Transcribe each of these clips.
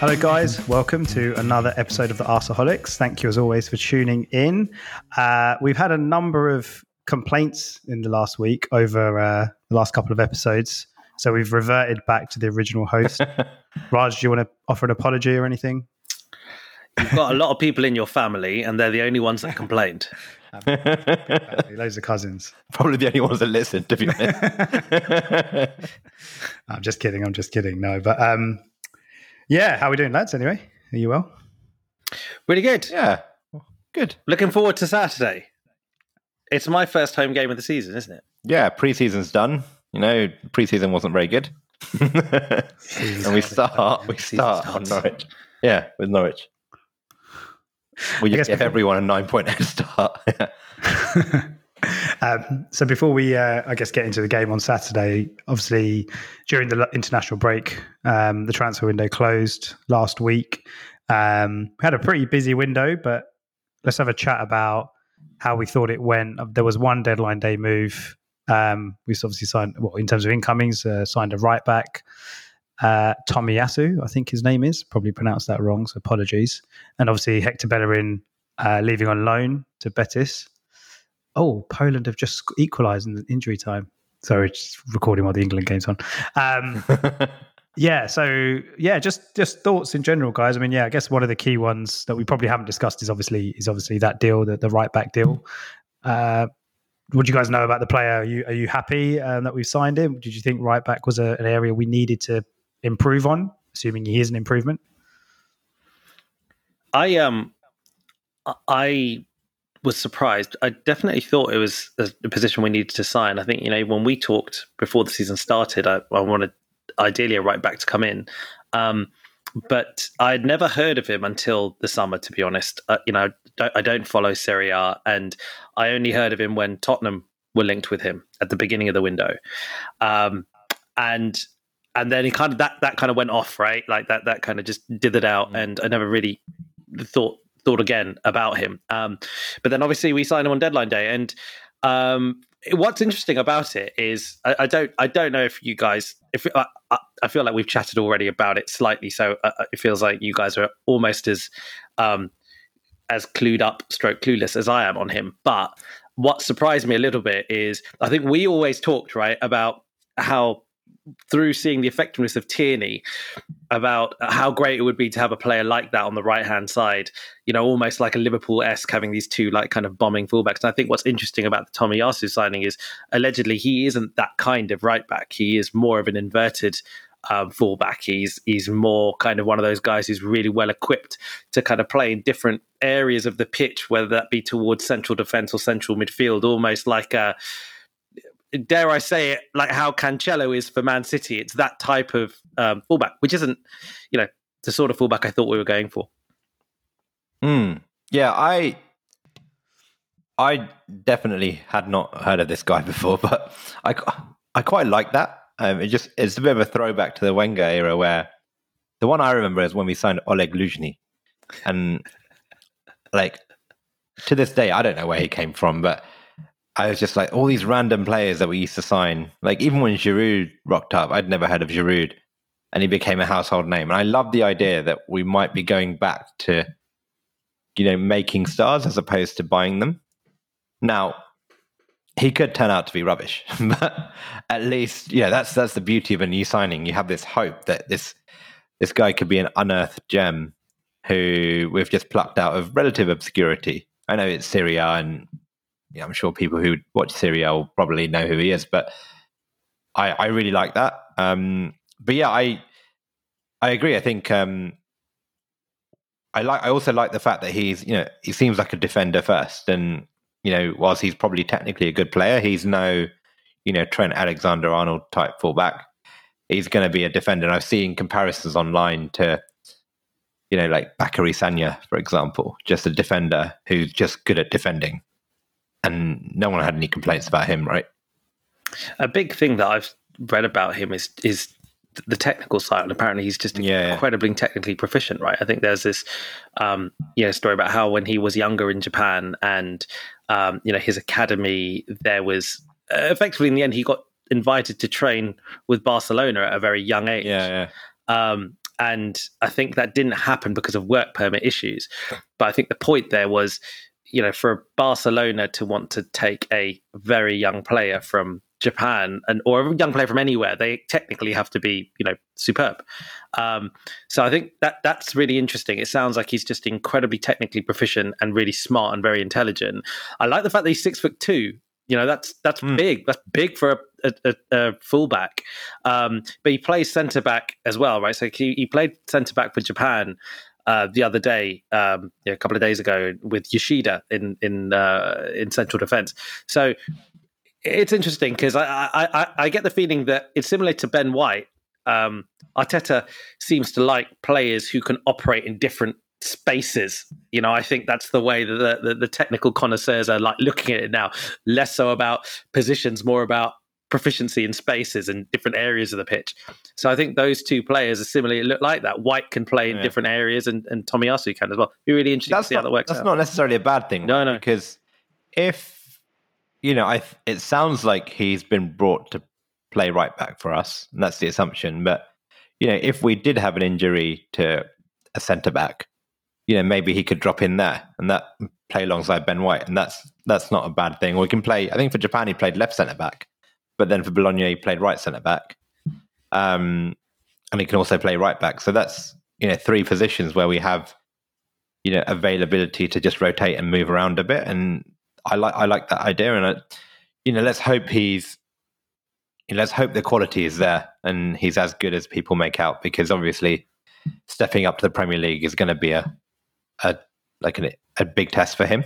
Hello, guys. Welcome to another episode of the Arsaholics. Thank you, as always, for tuning in. Uh, we've had a number of complaints in the last week over uh, the last couple of episodes. So we've reverted back to the original host. Raj, do you want to offer an apology or anything? You've got a lot of people in your family, and they're the only ones that complained. Loads of cousins. Probably the only ones that listen, to be honest. I'm just kidding. I'm just kidding. No, but um, yeah, how are we doing, lads? Anyway, are you well? Really good. yeah, good. Looking forward to Saturday. It's my first home game of the season, isn't it? Yeah, preseason's done. You know, preseason wasn't very good. and we start, we start on Norwich. Yeah, with Norwich. We just give before- everyone a nine point head start. um, so before we, uh, I guess, get into the game on Saturday, obviously during the international break, um, the transfer window closed last week. Um, we had a pretty busy window, but let's have a chat about how we thought it went. There was one deadline day move. Um, we obviously signed, well, in terms of incomings, uh, signed a right back, uh, Tomiyasu, I think his name is. Probably pronounced that wrong, so apologies. And obviously Hector Bellerin uh, leaving on loan to Betis. Oh, Poland have just equalised in the injury time. Sorry, just recording while the England game's on. Um, yeah, so yeah, just just thoughts in general, guys. I mean, yeah, I guess one of the key ones that we probably haven't discussed is obviously is obviously that deal, the, the right back deal. Uh, what do you guys know about the player? Are you are you happy um, that we've signed him? Did you think right back was a, an area we needed to improve on? Assuming he is an improvement. I um, I was surprised. I definitely thought it was a, position we needed to sign. I think you know when we talked before the season started, I, I wanted ideally a right back to come in. Um, but I'd never heard of him until the summer, to be honest. Uh, you know, I don't follow Serie A, and I only heard of him when Tottenham were linked with him at the beginning of the window, um, and and then he kind of that that kind of went off, right? Like that that kind of just dithered out, and I never really thought thought again about him. Um, but then obviously we signed him on deadline day, and um, what's interesting about it is I, I don't I don't know if you guys if I, I- feel like we've chatted already about it slightly, so uh, it feels like you guys are almost as um, as clued up, stroke clueless as I am on him. But what surprised me a little bit is I think we always talked right about how through seeing the effectiveness of Tierney about how great it would be to have a player like that on the right hand side, you know, almost like a Liverpool esque having these two like kind of bombing fullbacks. And I think what's interesting about the Tomiyasu signing is allegedly he isn't that kind of right back. He is more of an inverted um, fullback. He's he's more kind of one of those guys who's really well equipped to kind of play in different areas of the pitch, whether that be towards central defence or central midfield, almost like a dare I say it, like how Cancelo is for Man City. It's that type of um, fullback, which isn't, you know, the sort of fullback I thought we were going for. Hmm. Yeah, I I definitely had not heard of this guy before, but I I quite like that. Um, it just it's a bit of a throwback to the Wenger era, where the one I remember is when we signed Oleg Luzhny, and like to this day, I don't know where he came from, but I was just like all these random players that we used to sign. Like even when Giroud rocked up, I'd never heard of Giroud, and he became a household name. And I love the idea that we might be going back to you know, making stars as opposed to buying them. Now, he could turn out to be rubbish, but at least, yeah, that's that's the beauty of a new signing. You have this hope that this this guy could be an unearthed gem who we've just plucked out of relative obscurity. I know it's Serie A, and yeah, I'm sure people who watch Serie A will probably know who he is, but I, I really like that. Um, but yeah, I I agree. I think um, I like. I also like the fact that he's, you know, he seems like a defender first, and you know, whilst he's probably technically a good player, he's no, you know, Trent Alexander Arnold type fullback. He's going to be a defender. And I've seen comparisons online to, you know, like Bacary Sagna, for example, just a defender who's just good at defending, and no one had any complaints about him, right? A big thing that I've read about him is is the technical side, and apparently he's just Yeah, yeah. incredibly technically proficient. Right? I think there's this, um, you know, story about how when he was younger in Japan, and um, you know, his academy, there was uh, effectively in the end he got invited to train with Barcelona at a very young age. Yeah, yeah. Um, and I think that didn't happen because of work permit issues. But I think the point there was, you know, for Barcelona to want to take a very young player from Japan and or a young player from anywhere, they technically have to be, you know, superb. Um, so I think that that's really interesting. It sounds like he's just incredibly technically proficient and really smart and very intelligent. I like the fact that he's six foot two. You know, that's that's mm. big. That's big for a a, a, a fullback, um, but he plays centre back as well, right? So he, he played centre back for Japan uh, the other day, um, a couple of days ago, with Yoshida in in uh, in central defence. So it's interesting because I, I, I get the feeling that it's similar to Ben White. Um, Arteta seems to like players who can operate in different spaces. You know, I think that's the way that the, the, technical connoisseurs are like looking at it now. Less so about positions, more about proficiency in spaces and different areas of the pitch. So I think those two players are similarly look like that. White can play in yeah. different areas, and, and Tomiyasu can as well. Be really interesting that's to see not, how that works. That's out. not necessarily a bad thing. No, no, because if you know, I it sounds like he's been brought to play right back for us, and that's the assumption. But you know, if we did have an injury to a centre back, you know, maybe he could drop in there and that play alongside Ben White, and that's that's not a bad thing. Or he can play. I think for Japan, he played left centre back but then for Bologna, he played right centre back, um, and he can also play right back. So that's you know three positions where we have you know availability to just rotate and move around a bit. And I like I like that idea, and I, you know let's hope he's let's hope the quality is there and he's as good as people make out because obviously stepping up to the Premier League is going to be a a like an, a big test for him.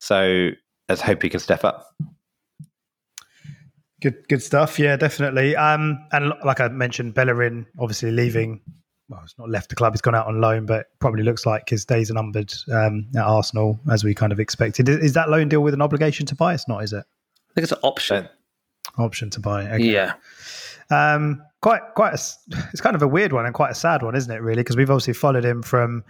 So let's hope he can step up. Good, good stuff. Yeah, definitely. Um, and like I mentioned, Bellerin obviously leaving. Well, he's not left the club; he's gone out on loan, but probably looks like his days are numbered um, at Arsenal, as we kind of expected. Is, that loan deal with an obligation to buy? It's not, is it? I think it's an option. Option to buy. Okay. Yeah. Um, quite, quite. A, it's kind of a weird one and quite a sad one, isn't it? Really, because we've obviously followed him from,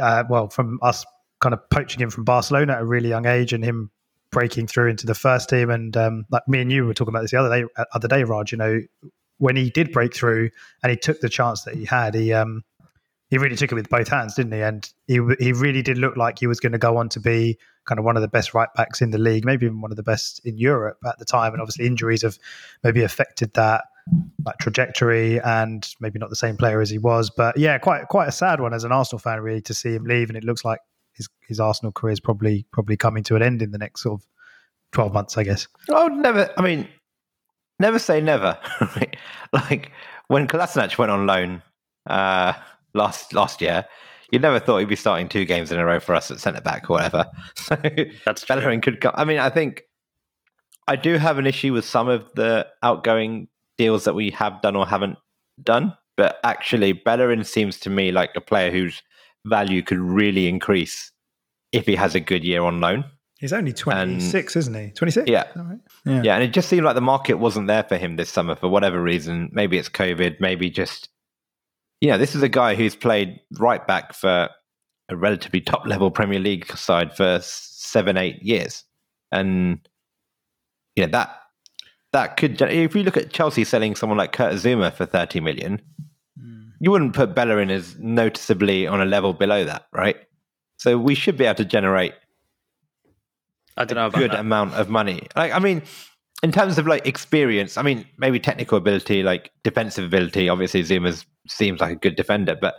uh, well, from us kind of poaching him from Barcelona at a really young age, and him breaking through into the first team. And um, like me and you were talking about this the other day, uh, other day, Raj. You know, when he did break through and he took the chance that he had, he um, he really took it with both hands, didn't he? And he he really did look like he was going to go on to be kind of one of the best right backs in the league, maybe even one of the best in Europe at the time. And obviously, injuries have maybe affected that like trajectory and maybe not the same player as he was. But yeah, quite quite a sad one as an Arsenal fan, really, to see him leave. And it looks like his his Arsenal career is probably probably coming to an end in the next sort of twelve months, I guess. I would never. I mean, never say never. like when Kolasinac went on loan uh, last last year, you never thought he'd be starting two games in a row for us at centre back or whatever. So that's Bellerin could come. I mean, I think I do have an issue with some of the outgoing deals that we have done or haven't done, but actually Bellerin seems to me like a player who's value could really increase if he has a good year on loan. He's only 26, and, isn't he? 26? Yeah. Right? yeah. Yeah. And it just seemed like the market wasn't there for him this summer for whatever reason. Maybe it's COVID, maybe just, you know, this is a guy who's played right back for a relatively top level Premier League side for seven, eight years. And, you know, that, that could, if you look at Chelsea selling someone like Kurt Zouma for 30 million, you wouldn't put Bellerin as noticeably on a level below that, right? So we should be able to generate I don't know a good that. amount of money. Like I mean, in terms of like experience, I mean maybe technical ability, like defensive ability. Obviously, Zouma seems like a good defender, but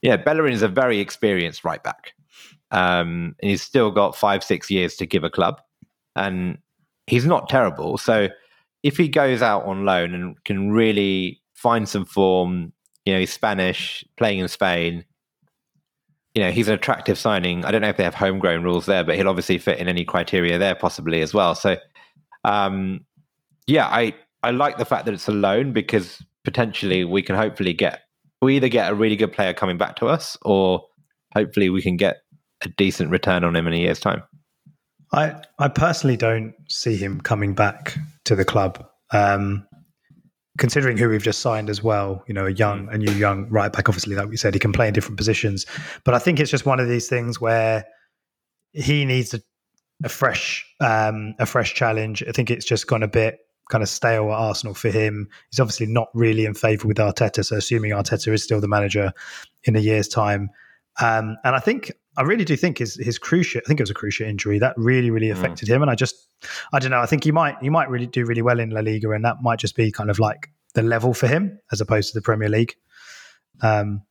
yeah, Bellerin is a very experienced right back, um, and he's still got five six years to give a club, and he's not terrible. So if he goes out on loan and can really find some form, you know, he's Spanish, playing in Spain. You know, he's an attractive signing. I don't know if they have homegrown rules there, but he'll obviously fit in any criteria there possibly as well. So, um, yeah, I I like the fact that it's a loan because potentially we can hopefully get we either get a really good player coming back to us or hopefully we can get a decent return on him in a year's time. I I personally don't see him coming back to the club. Um, considering who we've just signed as well, you know, a young, mm. a new young right back. Obviously, like we said, he can play in different positions, but I think it's just one of these things where he needs a, a fresh, um, a fresh challenge. I think it's just gone a bit kind of stale at Arsenal for him. He's obviously not really in favour with Arteta, so assuming Arteta is still the manager in a year's time, um, and I think I really do think his his cruciate. I think it was a cruciate injury that really really mm. affected mm. him, and I just I don't know. I think he might he might really do really well in La Liga, and that might just be kind of like the level for him as opposed to the Premier League. Um,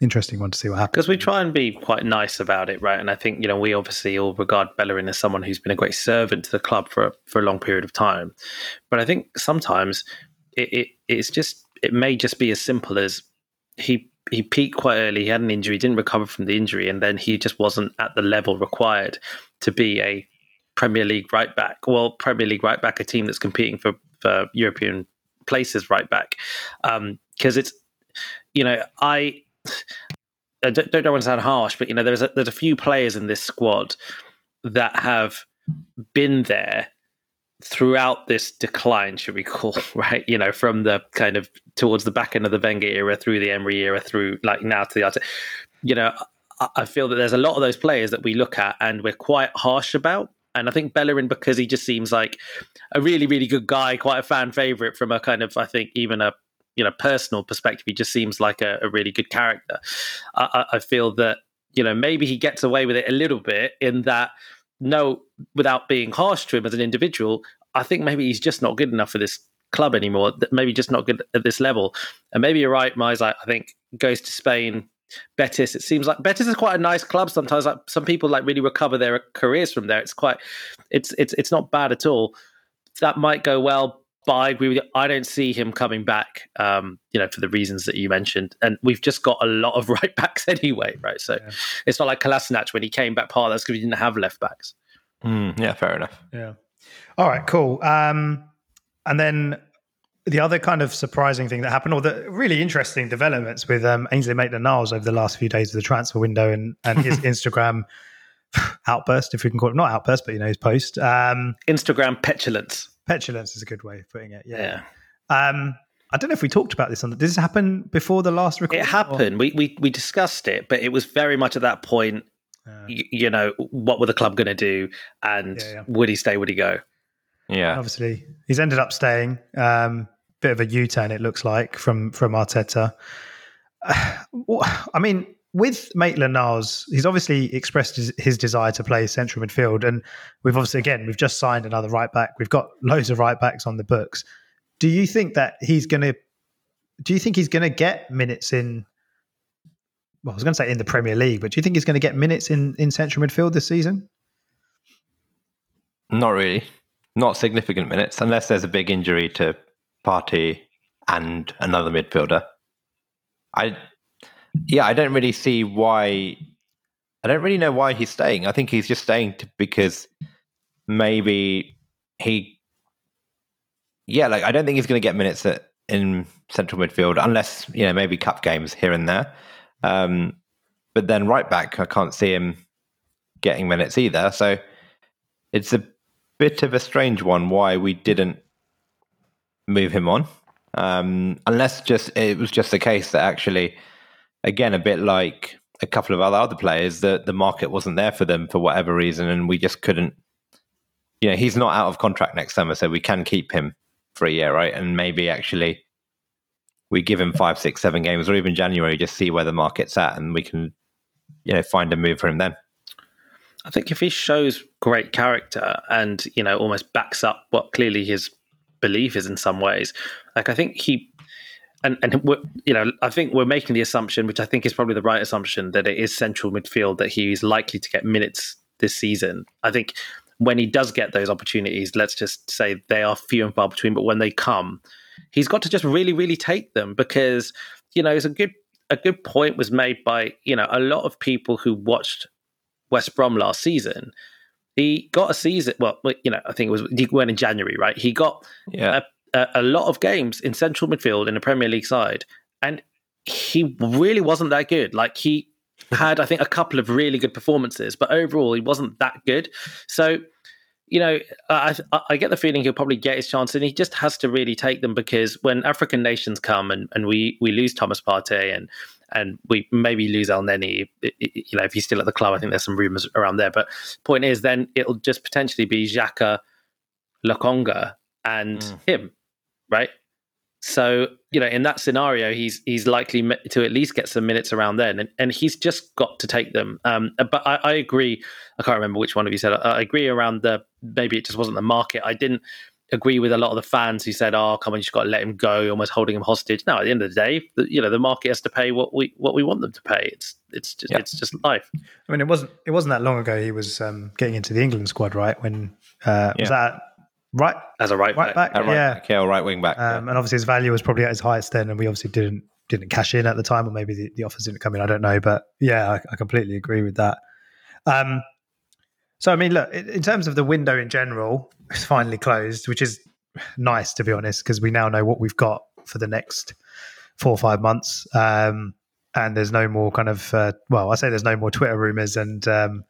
interesting one to see what happens. Because we try and be quite nice about it, right? And I think you know we obviously all regard Bellerin as someone who's been a great servant to the club for for a long period of time. But I think sometimes it, it it's just it may just be as simple as he he peaked quite early. He had an injury, didn't recover from the injury, and then he just wasn't at the level required to be a Premier League right back. Well, Premier League right back, a team that's competing for for European places right back, because um, it's you know I I don't, don't want to sound harsh, but you know, there's a, there's a few players in this squad that have been there throughout this decline, should we call, right? You know, from the kind of towards the back end of the Wenger era through the Emery era through like now to the Arte. You know, I, I feel that there's a lot of those players that we look at and we're quite harsh about. And I think Bellerin, because he just seems like a really, really good guy, quite a fan favorite from a kind of, I think, even a you know personal perspective, he just seems like a, a really good character. I, I feel that you know maybe he gets away with it a little bit in that no, without being harsh to him as an individual, I think maybe he's just not good enough for this club anymore. Maybe just not good at this level. And maybe you're right, Miles. I think goes to Spain. Betis. It seems like Betis is quite a nice club. Sometimes, like some people like really recover their careers from there. It's quite, it's it's it's not bad at all. That might go well. But I agree with you. I don't see him coming back, um, you know, for the reasons that you mentioned. And we've just got a lot of right backs anyway, right? So yeah. it's not like Kolasinac when he came back part of that's because we didn't have left backs. Mm, yeah, fair enough. Yeah. All right, cool. Um, and then the other kind of surprising thing that happened, or the really interesting developments with um, Ainsley Maitland-Niles over the last few days of the transfer window and, and his Instagram outburst, if we can call it not outburst, but you know his post. Um, Instagram petulance. Petulance is a good way of putting it. Yeah. yeah. Um, I don't know if we talked about this on. The, did this happen before the last recording? It happened. We, we we discussed it, but it was very much at that point. Uh, you, you, know, what were the club going to do, and yeah, yeah. would he stay? Would he go? Yeah, obviously he's ended up staying. Um, bit of a U turn, it looks like from from Arteta. I mean, with Maitland Niles, he's obviously expressed his, his, desire to play central midfield, and we've obviously again we've just signed another right back. We've got loads of right backs on the books. Do you think that he's going to? Do you think he's going to get minutes in? Well, I was going to say in the Premier League, but do you think he's going to get minutes in in central midfield this season? Not really, not significant minutes, unless there's a big injury to Partey and another midfielder. I yeah, I don't really see why. I don't really know why he's staying. I think he's just staying to, because maybe he. Yeah, like I don't think he's going to get minutes at, in central midfield unless you know maybe cup games here and there. Um, but then right back, I can't see him getting minutes either. So it's a bit of a strange one why we didn't move him on, um, unless just it was just the case that actually again, a bit like a couple of other other players, that the market wasn't there for them for whatever reason, and we just couldn't. You know, he's not out of contract next summer, so we can keep him for a year, right? And maybe actually we give him five, six, seven games, or even January, just see where the market's at, and we can, you know, find a move for him then. I think if he shows great character and you know almost backs up what clearly his belief is in some ways, like I think he and and you know, I think we're making the assumption, which I think is probably the right assumption, that it is central midfield that he is likely to get minutes this season. I think when he does get those opportunities, let's just say they are few and far between, but when they come, he's got to just really, really take them because you know it's a good a good point was made by you know a lot of people who watched West Brom last season. He got a season. Well, you know, I think it was he went in January, right? He got yeah. a a, a lot of games in central midfield in the Premier League side, and he really wasn't that good. Like he had, I think, a couple of really good performances, but overall he wasn't that good. So, you know, I, I get the feeling he'll probably get his chance, and he just has to really take them because when African nations come and, and we we lose Thomas Partey and and we maybe lose Elneny, you know, if he's still at the club, I think there's some rumours around there. But point is, then it'll just potentially be Xhaka, Lokonga, and mm. him, right? So you know, in that scenario, he's he's likely to at least get some minutes around then, and, and he's just got to take them. Um, but I, I, agree. I can't remember which one of you said. I, I agree around the maybe it just wasn't the market. I didn't agree with a lot of the fans who said, "Oh, come on, you just got to let him go," almost holding him hostage. No, at the end of the day, the, you know, the market has to pay what we what we want them to pay. It's it's just, yeah. it's just life. I mean, it wasn't it wasn't that long ago he was um, getting into the England squad, right? When uh, yeah. was that right as a right, right back, back? Right yeah, back, yeah, right wing back, um, and obviously his value was probably at his highest then, and we obviously didn't didn't cash in at the time, or maybe the, the offers didn't come in. I don't know, but yeah, I, I completely agree with that. Um, so I mean, look, in terms of the window in general, it's finally closed, which is nice to be honest, because we now know what we've got for the next four or five months. Um, and there's no more kind of uh, well, I say there's no more Twitter rumors and um,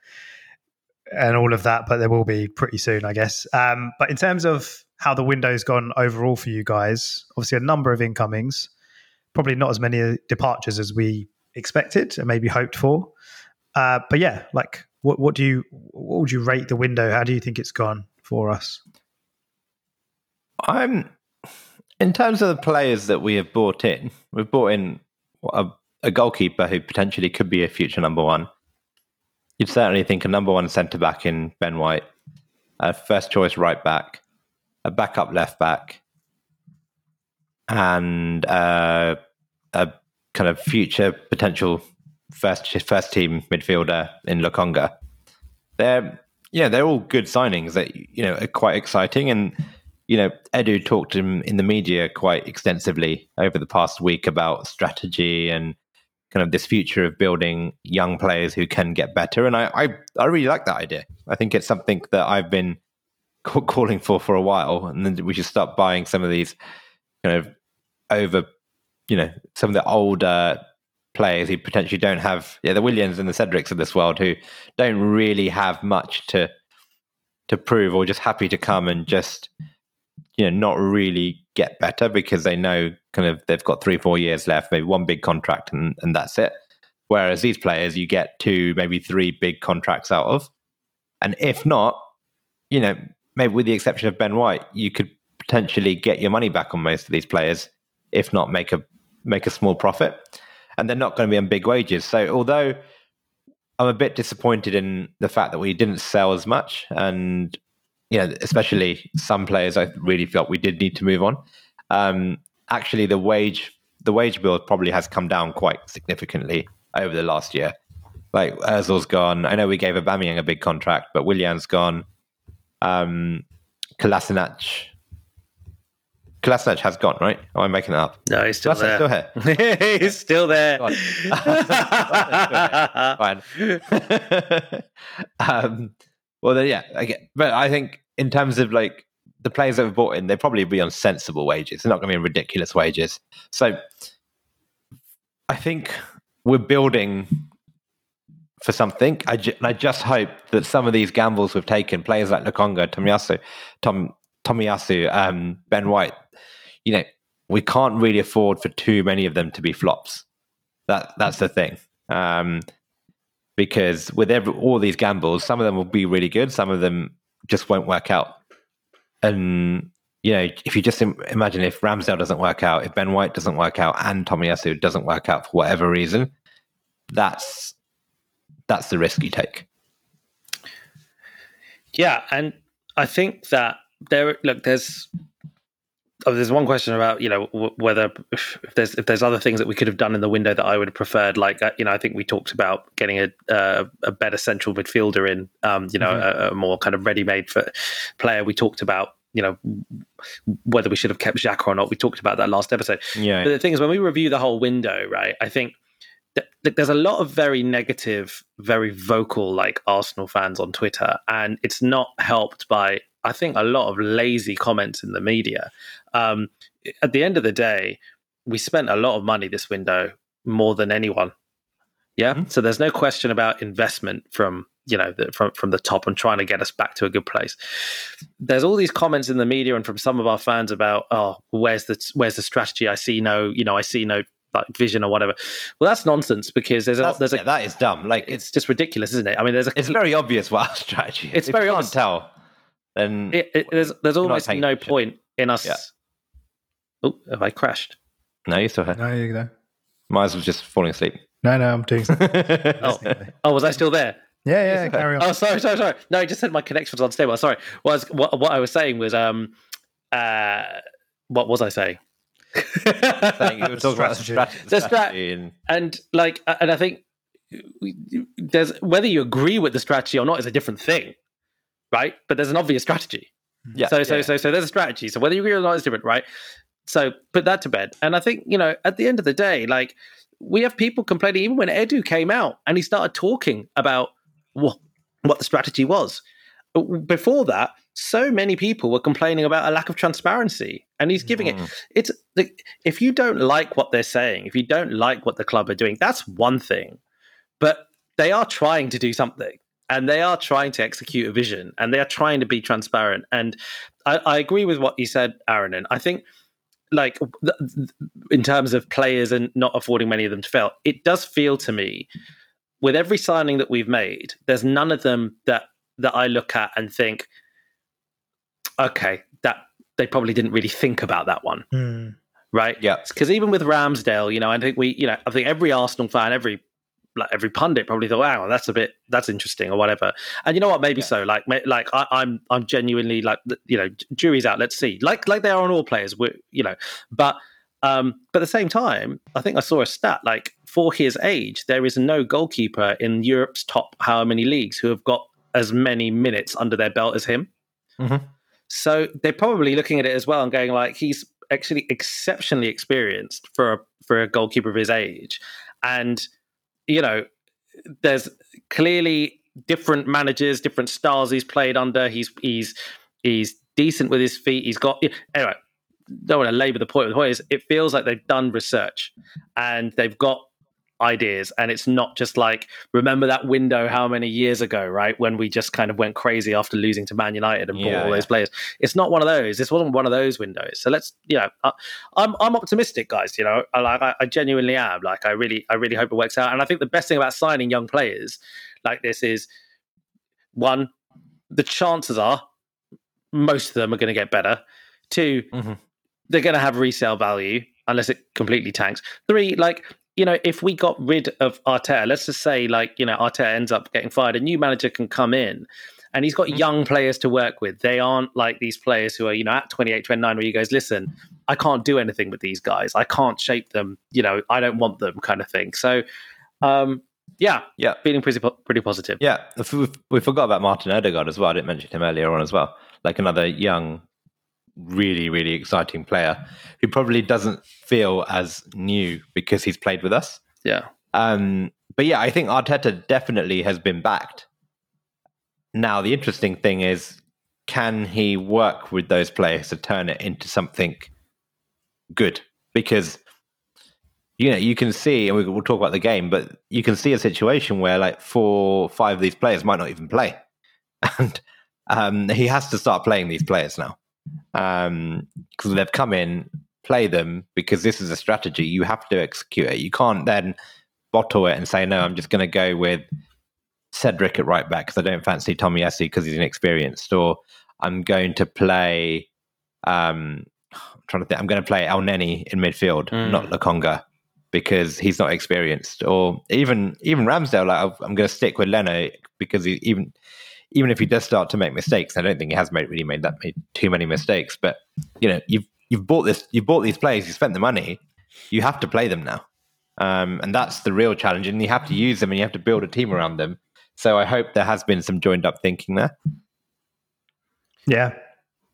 and all of that, but there will be pretty soon, I guess. Um, but in terms of how the window's gone overall for you guys, obviously a number of incomings, probably not as many departures as we expected and maybe hoped for. Uh, but yeah, like what what do you what would you rate the window? How do you think it's gone for us? I'm in terms of the players that we have brought in. We've brought in a, a goalkeeper who potentially could be a future number one. You'd certainly think a number one centre back in Ben White, a first choice right back, a backup left back, and uh, a kind of future potential first first team midfielder in Lokonga. They're yeah, they're all good signings that you know are quite exciting and you know, Edu talked in, in the media quite extensively over the past week about strategy and kind of this future of building young players who can get better. And I, I, I really like that idea. I think it's something that I've been calling for for a while. And then we should start buying some of these kind of over, you know, some of the older players who potentially don't have, yeah, the Williams and the Cedrics of this world who don't really have much to to prove or just happy to come and just you know not really get better because they know kind of they've got three four years left maybe one big contract and, and that's it. Whereas these players you get two maybe three big contracts out of. And if not you know maybe with the exception of ben white you could potentially get your money back on most of these players if not make a make a small profit. And they're not going to be on big wages. So although i'm a bit disappointed in the fact that we didn't sell as much and you know, especially some players, I really felt we did need to move on. Um, actually, the wage the wage bill probably has come down quite significantly over the last year. Like Özil's gone. I know we gave Aubameyang a big contract, but Willian's gone. Um, Kolasinac. Kolasinac has gone, right? Am I making it up? No, he's still there. Still here. he's still there. Fine. um, well, then, yeah, I get, but I think in terms of like the players that we've bought in, they probably be on sensible wages. They're not going to be on ridiculous wages. So I think we're building for something. I, ju- I just hope that some of these gambles we've taken, players like Lokonga, Tomiyasu, Tom Tomiyasu, um, Ben White, you know, we can't really afford for too many of them to be flops. That that's the thing. Um, because with every, all these gambles, some of them will be really good, some of them just won't work out. And you know, if you just imagine if Ramsdale doesn't work out, if Ben White doesn't work out, and Tommy Tomiyasu doesn't work out for whatever reason, that's that's the risk you take. Yeah, and I think that there look there's oh, there's one question about you know w- whether if, if, there's if there's other things that we could have done in the window that I would have preferred. Like uh, you know, I think we talked about getting a uh, a better central midfielder in. Um, you know, mm-hmm. a, a, more kind of ready-made for player. We talked about you know whether we should have kept Xhaka or not. We talked about that last episode. Yeah. But the thing is, when we review the whole window, right? I think there's a lot of very negative, very vocal, like Arsenal fans on Twitter, and it's not helped by I think a lot of lazy comments in the media. Um, at the end of the day, we spent a lot of money this window, more than anyone. Yeah, mm-hmm. so there's no question about investment from you know the, from from the top and trying to get us back to a good place. There's all these comments in the media and from some of our fans about oh where's the where's the strategy? I see no you know I see no like vision or whatever. Well, that's nonsense because there's a there's a yeah, that is dumb. Like it's just ridiculous, isn't it? I mean, there's a it's very obvious what our strategy. It's very obvious. tell then it, it, there's there's almost no point in us. Yeah. Oh, have I crashed? No, you're still here. No, you go. Miles was just falling asleep. No, no, I'm doing. Oh, oh, was I still there? Yeah, yeah, okay. carry on. Oh, sorry, sorry, sorry. No, I just said my connection was unstable. Sorry. What, I was, what, what I was saying was, um, uh, what was I saying? Saying you were talking about the Strategy. strategy, The strategy and and like, and I think we- there's whether you agree with the strategy or not is a different thing, right? But there's an obvious strategy. yeah, So, so, yeah. so, so there's a strategy. So whether you agree or not is different, right? So put that to bed. And I think you know, at the end of the day, like we have people complaining. Even when Edu came out and he started talking about what what the strategy was, before that, so many people were complaining about a lack of transparency, and he's giving it. Mm. It's like if you don't like what they're saying, if you don't like what the club are doing, that's one thing. But they are trying to do something and they are trying to execute a vision and they are trying to be transparent. And I, I agree with what you said, Aaron. And I think, like, th- th- in terms of players and not affording many of them to fail, it does feel to me with every signing that we've made, there's none of them that that I look at and think, okay, that they probably didn't really think about that one Hmm. right? Yeah. Because even with Ramsdale, you know, I think we, you know, I think every Arsenal fan, every like every pundit probably thought, "Wow, that's a bit that's interesting" or whatever. And you know what? Maybe Yeah. so. Like, like I, I'm I'm genuinely like, you know, jury's out. Let's see. Like like they are on all players. We, you know, but um, but at the same time, I think I saw a stat like for his age, there is no goalkeeper in Europe's top how many leagues who have got as many minutes under their belt as him. Mhm. So they're probably looking at it as well and going like he's actually exceptionally experienced for a, for a goalkeeper of his age, and you know there's clearly different managers, different styles he's played under. He's he's he's decent with his feet. He's got anyway. Don't want to labour the point. The point is, it feels like they've done research and they've got ideas, and it's not just like remember that window how many years ago, right? When we just kind of went crazy after losing to Man United and bought all yeah. those players. It's not one of those. This wasn't one of those windows. So let's, you know, I, I'm I'm optimistic, guys. You know, I, like I, I genuinely am. Like I really I really hope it works out. And I think the best thing about signing young players like this is one, the chances are most of them are going to get better. 2 Mhm. they're going to have resale value unless it completely tanks. Three, like you know, if we got rid of Arteta, let's just say like you know Arteta ends up getting fired, a new manager can come in. And he's got Mhm. young players to work with. They aren't like these players who are, you know, at 28, 29, where he goes, listen, I can't do anything with these guys. I can't shape them. You know, I don't want them kind of thing. So, um, yeah, Yeah. feeling pretty, pretty positive. Yeah, we, we forgot about Martin Odegaard as well. I didn't mention him earlier on as well. Like another young, really, really exciting player who probably doesn't feel as new because he's played with us. Yeah. Um, but yeah, I think Arteta definitely has been backed. Now, the interesting thing is, can he work with those players to turn it into something good? Because you know, you can see, and we- we'll talk about the game, but you can see a situation where like four, five of these players might not even play, and um, he has to start playing these players now because they've come in, play them because this is a strategy. You have to execute it. You can't then bottle it and say, "No, I'm just going to go with Cedric at right back because I don't fancy Tomiyasu because he's inexperienced," or I'm going to play. Um, I'm trying to think. I'm going to play Elneny in midfield, Mm. not Lokonga, because he's not experienced. Or even even Ramsdale, like I'm going to stick with Leno because he, even even if he does start to make mistakes, I don't think he has made really made that made too many mistakes. But you know, you've you've bought this, you've bought these players, you spent the money, you have to play them now, um, and that's the real challenge. And you have to use them, and you have to build a team around them. So I hope there has been some joined up thinking there. Yeah,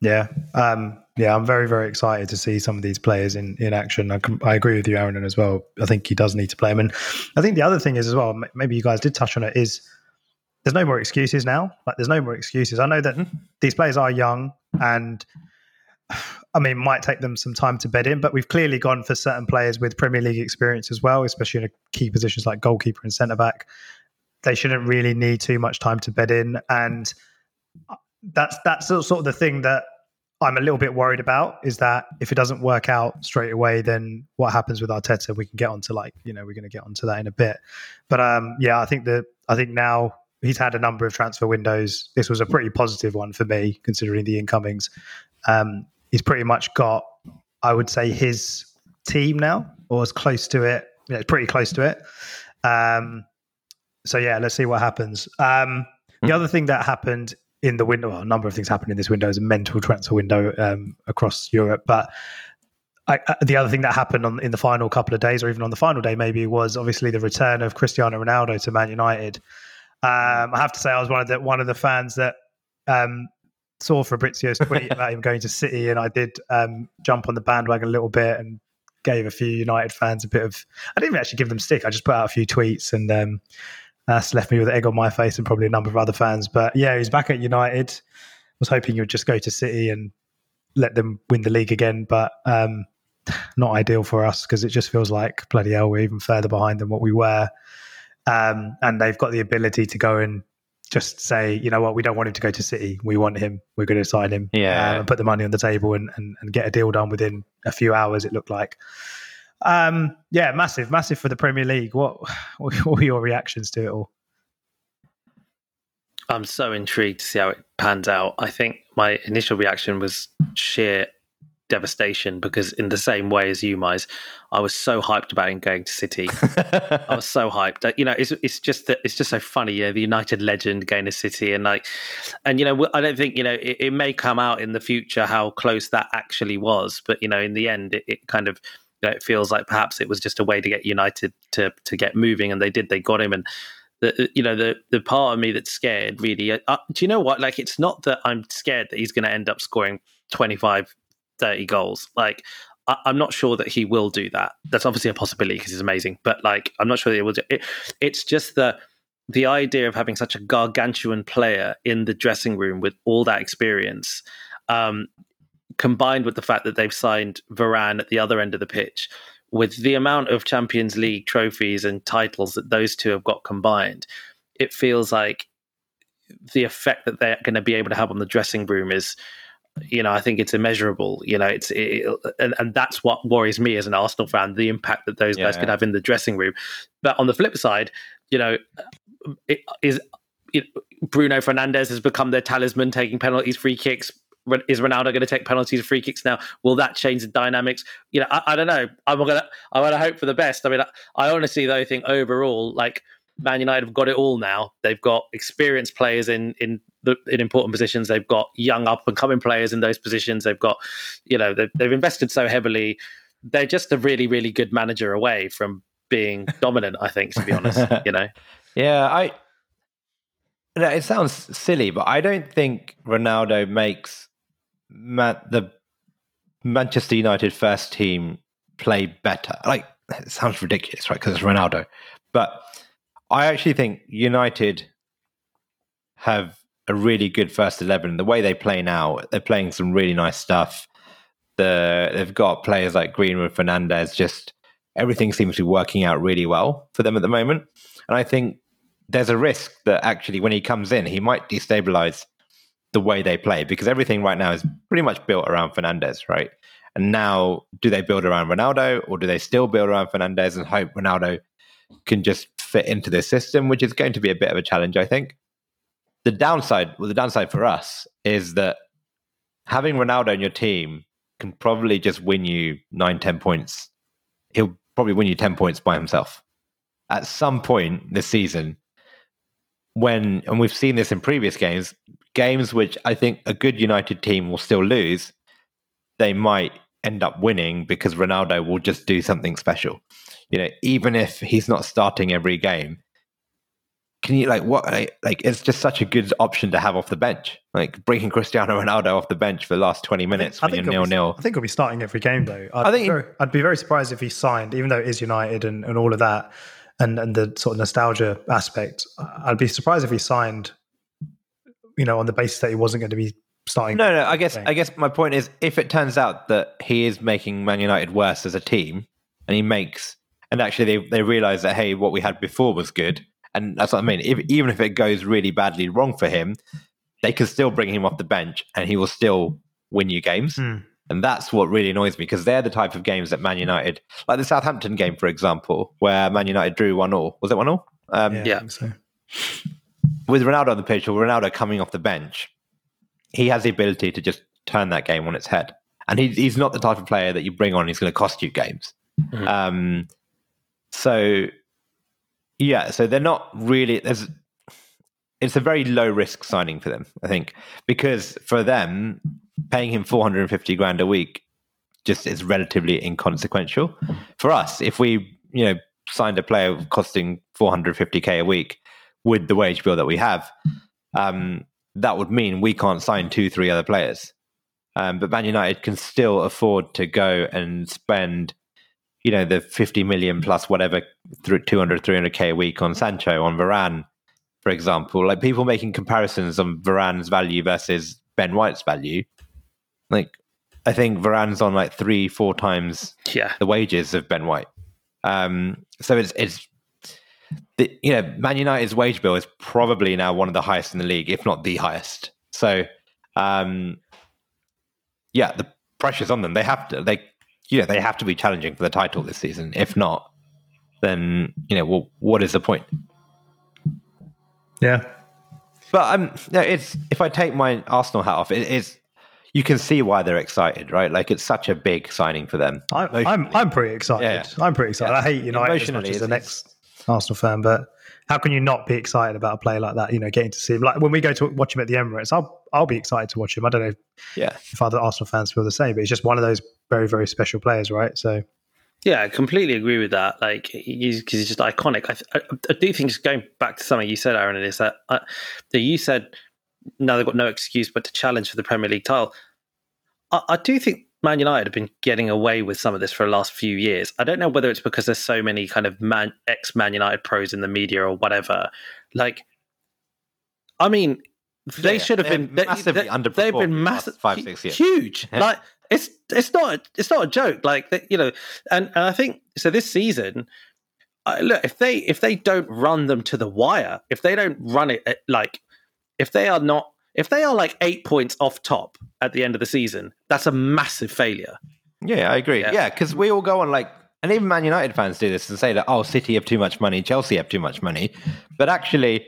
yeah, um, yeah. I'm very, very excited to see some of these players in in action. I, I agree with you, Aaron, as well. I think he does need to play them, and I think the other thing is as well. Maybe you guys did touch on it. Is there's no more excuses now? Like there's no more excuses. I know that Mhm. these players are young, and I mean, might take them some time to bed in, but we've clearly gone for certain players with Premier League experience as well, especially in a key positions like goalkeeper and centre back. They shouldn't really need too much time to bed in, and that's that's sort of the thing that I'm a little bit worried about is that if it doesn't work out straight away, then what happens with Arteta? We can get onto like you know we're going to get onto that in a bit, but um, yeah, I think that I think now he's had a number of transfer windows. This was a pretty positive one for me considering the incomings. Um, he's pretty much got, I would say, his team now, or as close to it. Yeah, pretty close to it. Um, so yeah, let's see what happens. Um, the other thing that happened in the window, well, a number of things happened in this window, is a mental transfer window um, across Europe. But I, uh, the other thing that happened on, in the final couple of days, or even on the final day, maybe, was obviously the return of Cristiano Ronaldo to Man United. Um, I have to say, I was one of the one of the fans that um, saw Fabrizio's tweet about him going to City, and I did um, jump on the bandwagon a little bit and gave a few United fans a bit of. I didn't even actually give them stick. I just put out a few tweets, and um, that's left me with egg on my face and probably a number of other fans. But yeah, he's back at United. Was hoping he would just go to City and let them win the league again, but um, not ideal for us because it just feels like bloody hell we're even further behind than what we were. Um, and they've got the ability to go and just say, you know what, we don't want him to go to City. We want him. We're going to sign him. Yeah. Um, and put the money on the table and, and, and get a deal done within a few hours, it looked like. Um, yeah, massive, massive for the Premier League. What, what were your reactions to it all? I'm so intrigued to see how it pans out. I think my initial reaction was sheer devastation because in the same way as you, Mize, I was so hyped about him going to City. I was so hyped. You know, it's it's just that it's just so funny. You know, the United legend going to City, and like, and you know, I don't think you know it, it may come out in the future how close that actually was, but you know, in the end, it, it kind of you know, it feels like perhaps it was just a way to get United to to get moving, and they did. They got him, and the you know the the part of me that's scared really. Uh, do you know what? Like, it's not that I'm scared that he's going to end up scoring 25 30 goals. Like, I, am not sure that he will do that. That's obviously a possibility because he's amazing, but like, I'm not sure that he will do it. It's just the the idea of having such a gargantuan player in the dressing room with all that experience, um, combined with the fact that they've signed Varane at the other end of the pitch, with the amount of Champions League trophies and titles that those two have got combined, it feels like the effect that they're going to be able to have on the dressing room is you know, I think it's immeasurable. You know, it's it, and, and that's what worries me as an Arsenal fan: the impact that those guys could have in the dressing room. But on the flip side, you know, it is it, Bruno Fernandes has become their talisman, taking penalties, free kicks. Is Ronaldo going to take penalties, free kicks now? Will that change the dynamics? You know, I, I don't know. I'm gonna I'm gonna hope for the best. I mean, I, I honestly though think overall, like Man United have got it all now. They've got experienced players in in in important positions. They've got young up and coming players in those positions. They've got, you know, they've, they've invested so heavily. They're just a really really good manager away from being dominant. I think, to be honest, you know. Yeah, I. No, It sounds silly, but I don't think Ronaldo makes Ma- the Manchester United first team play better. Like it sounds ridiculous, right? Because it's Ronaldo, but I actually think United have a really good first 11. The way they play now, they're playing some really nice stuff. The, they've got players like Greenwood, Fernandes, just everything seems to be working out really well for them at the moment. And I think there's a risk that actually when he comes in, he might destabilize the way they play because everything right now is pretty much built around Fernandes, right? And now, do they build around Ronaldo or do they still build around Fernandes and hope Ronaldo can just fit into this system, which is going to be a bit of a challenge, I think. The downside, well, the downside for us is that having Ronaldo in your team can probably just win you nine, 10 points. He'll probably win you 10 points by himself. At some point this season, when, and we've seen this in previous games, games which I think a good United team will still lose, they might end up winning because Ronaldo will just do something special you know, even if he's not starting every game, can you like what like it's just such a good option to have off the bench. Like breaking Cristiano Ronaldo off the bench for the last twenty minutes when you're nil nil. I think he'll be starting every game though. I'd, I think very, I'd be very surprised if he signed, even though it is United and, and all of that, and and the sort of nostalgia aspect. I'd be surprised if he signed, you know, on the basis that he wasn't going to be starting. No, no. I guess I guess my point is, if it turns out that he is making Man United worse as a team, and he makes and actually they they realize that hey, what we had before was good, and that's what I mean. If, even if it goes really badly wrong for him, they can still bring him off the bench, and he will still win you games. Mm. And that's what really annoys me because they're the type of games that Man United, like the Southampton game, for example, where Man United drew one all. Was it one all? Um, yeah. yeah. So. With Ronaldo on the pitch or Ronaldo coming off the bench, he has the ability to just turn that game on its head. and he, he's not the type of player that you bring on. He's going to cost you games. Mm-hmm. Um, so yeah, so they're not really. There's it's a very low risk signing for them, I think, because for them, paying him 450 grand a week just is relatively inconsequential. For us, if we, you know, signed a player costing 450k a week with the wage bill that we have, um, that would mean we can't sign two, three other players. Um, but Man United can still afford to go and spend, you know, the 50 million plus whatever, 200, 300k a week on Sancho, on Varane, for example, like people making comparisons on Varane's value versus Ben White's value. Like, I think Varane's on like three, four times yeah. the wages of Ben White. Um, so it's it's the, you know Man United's wage bill is probably now one of the highest in the league, if not the highest. So um, yeah, the pressure's on them. They have to they you know they have to be challenging for the title this season. If not, then you know well, what is the point? Yeah. But um, yeah, it's if I take my Arsenal hat off, it is you can see why they're excited, right? Like it's such a big signing for them. I'm I'm, I'm pretty excited. Yeah. I'm pretty excited. Yeah. I hate United as much as the next Arsenal fan, but how can you not be excited about a play like that? You know, getting to see him. Like when we go to watch him at the Emirates, I'll I'll be excited to watch him. I don't know. Yeah. If other Arsenal fans feel the same, but it's just one of those very very special players, right? So yeah, I completely agree with that. Like, he's, he's just iconic. I, I, I, do think, just going back to something you said, Aaron, is that, uh, that you said, now they've got no excuse but to challenge for the Premier League title. I, I do think Man United have been getting away with some of this for the last few years. I don't know whether it's because there's so many kind of man, ex Man United pros in the media or whatever. Like, I mean, they yeah, should have been massively they, underperformed. They've been massive, five, six years, huge. Like it's it's not it's not a joke. Like you know, and and I think so. This season, uh, look if they if they don't run them to the wire, if they don't run it at, like if they are not if they are like eight points off top at the end of the season, that's a massive failure. Yeah, I agree. Yeah, because yeah, we all go on like, and even Man United fans do this and say that oh, City have too much money, Chelsea have too much money, but actually,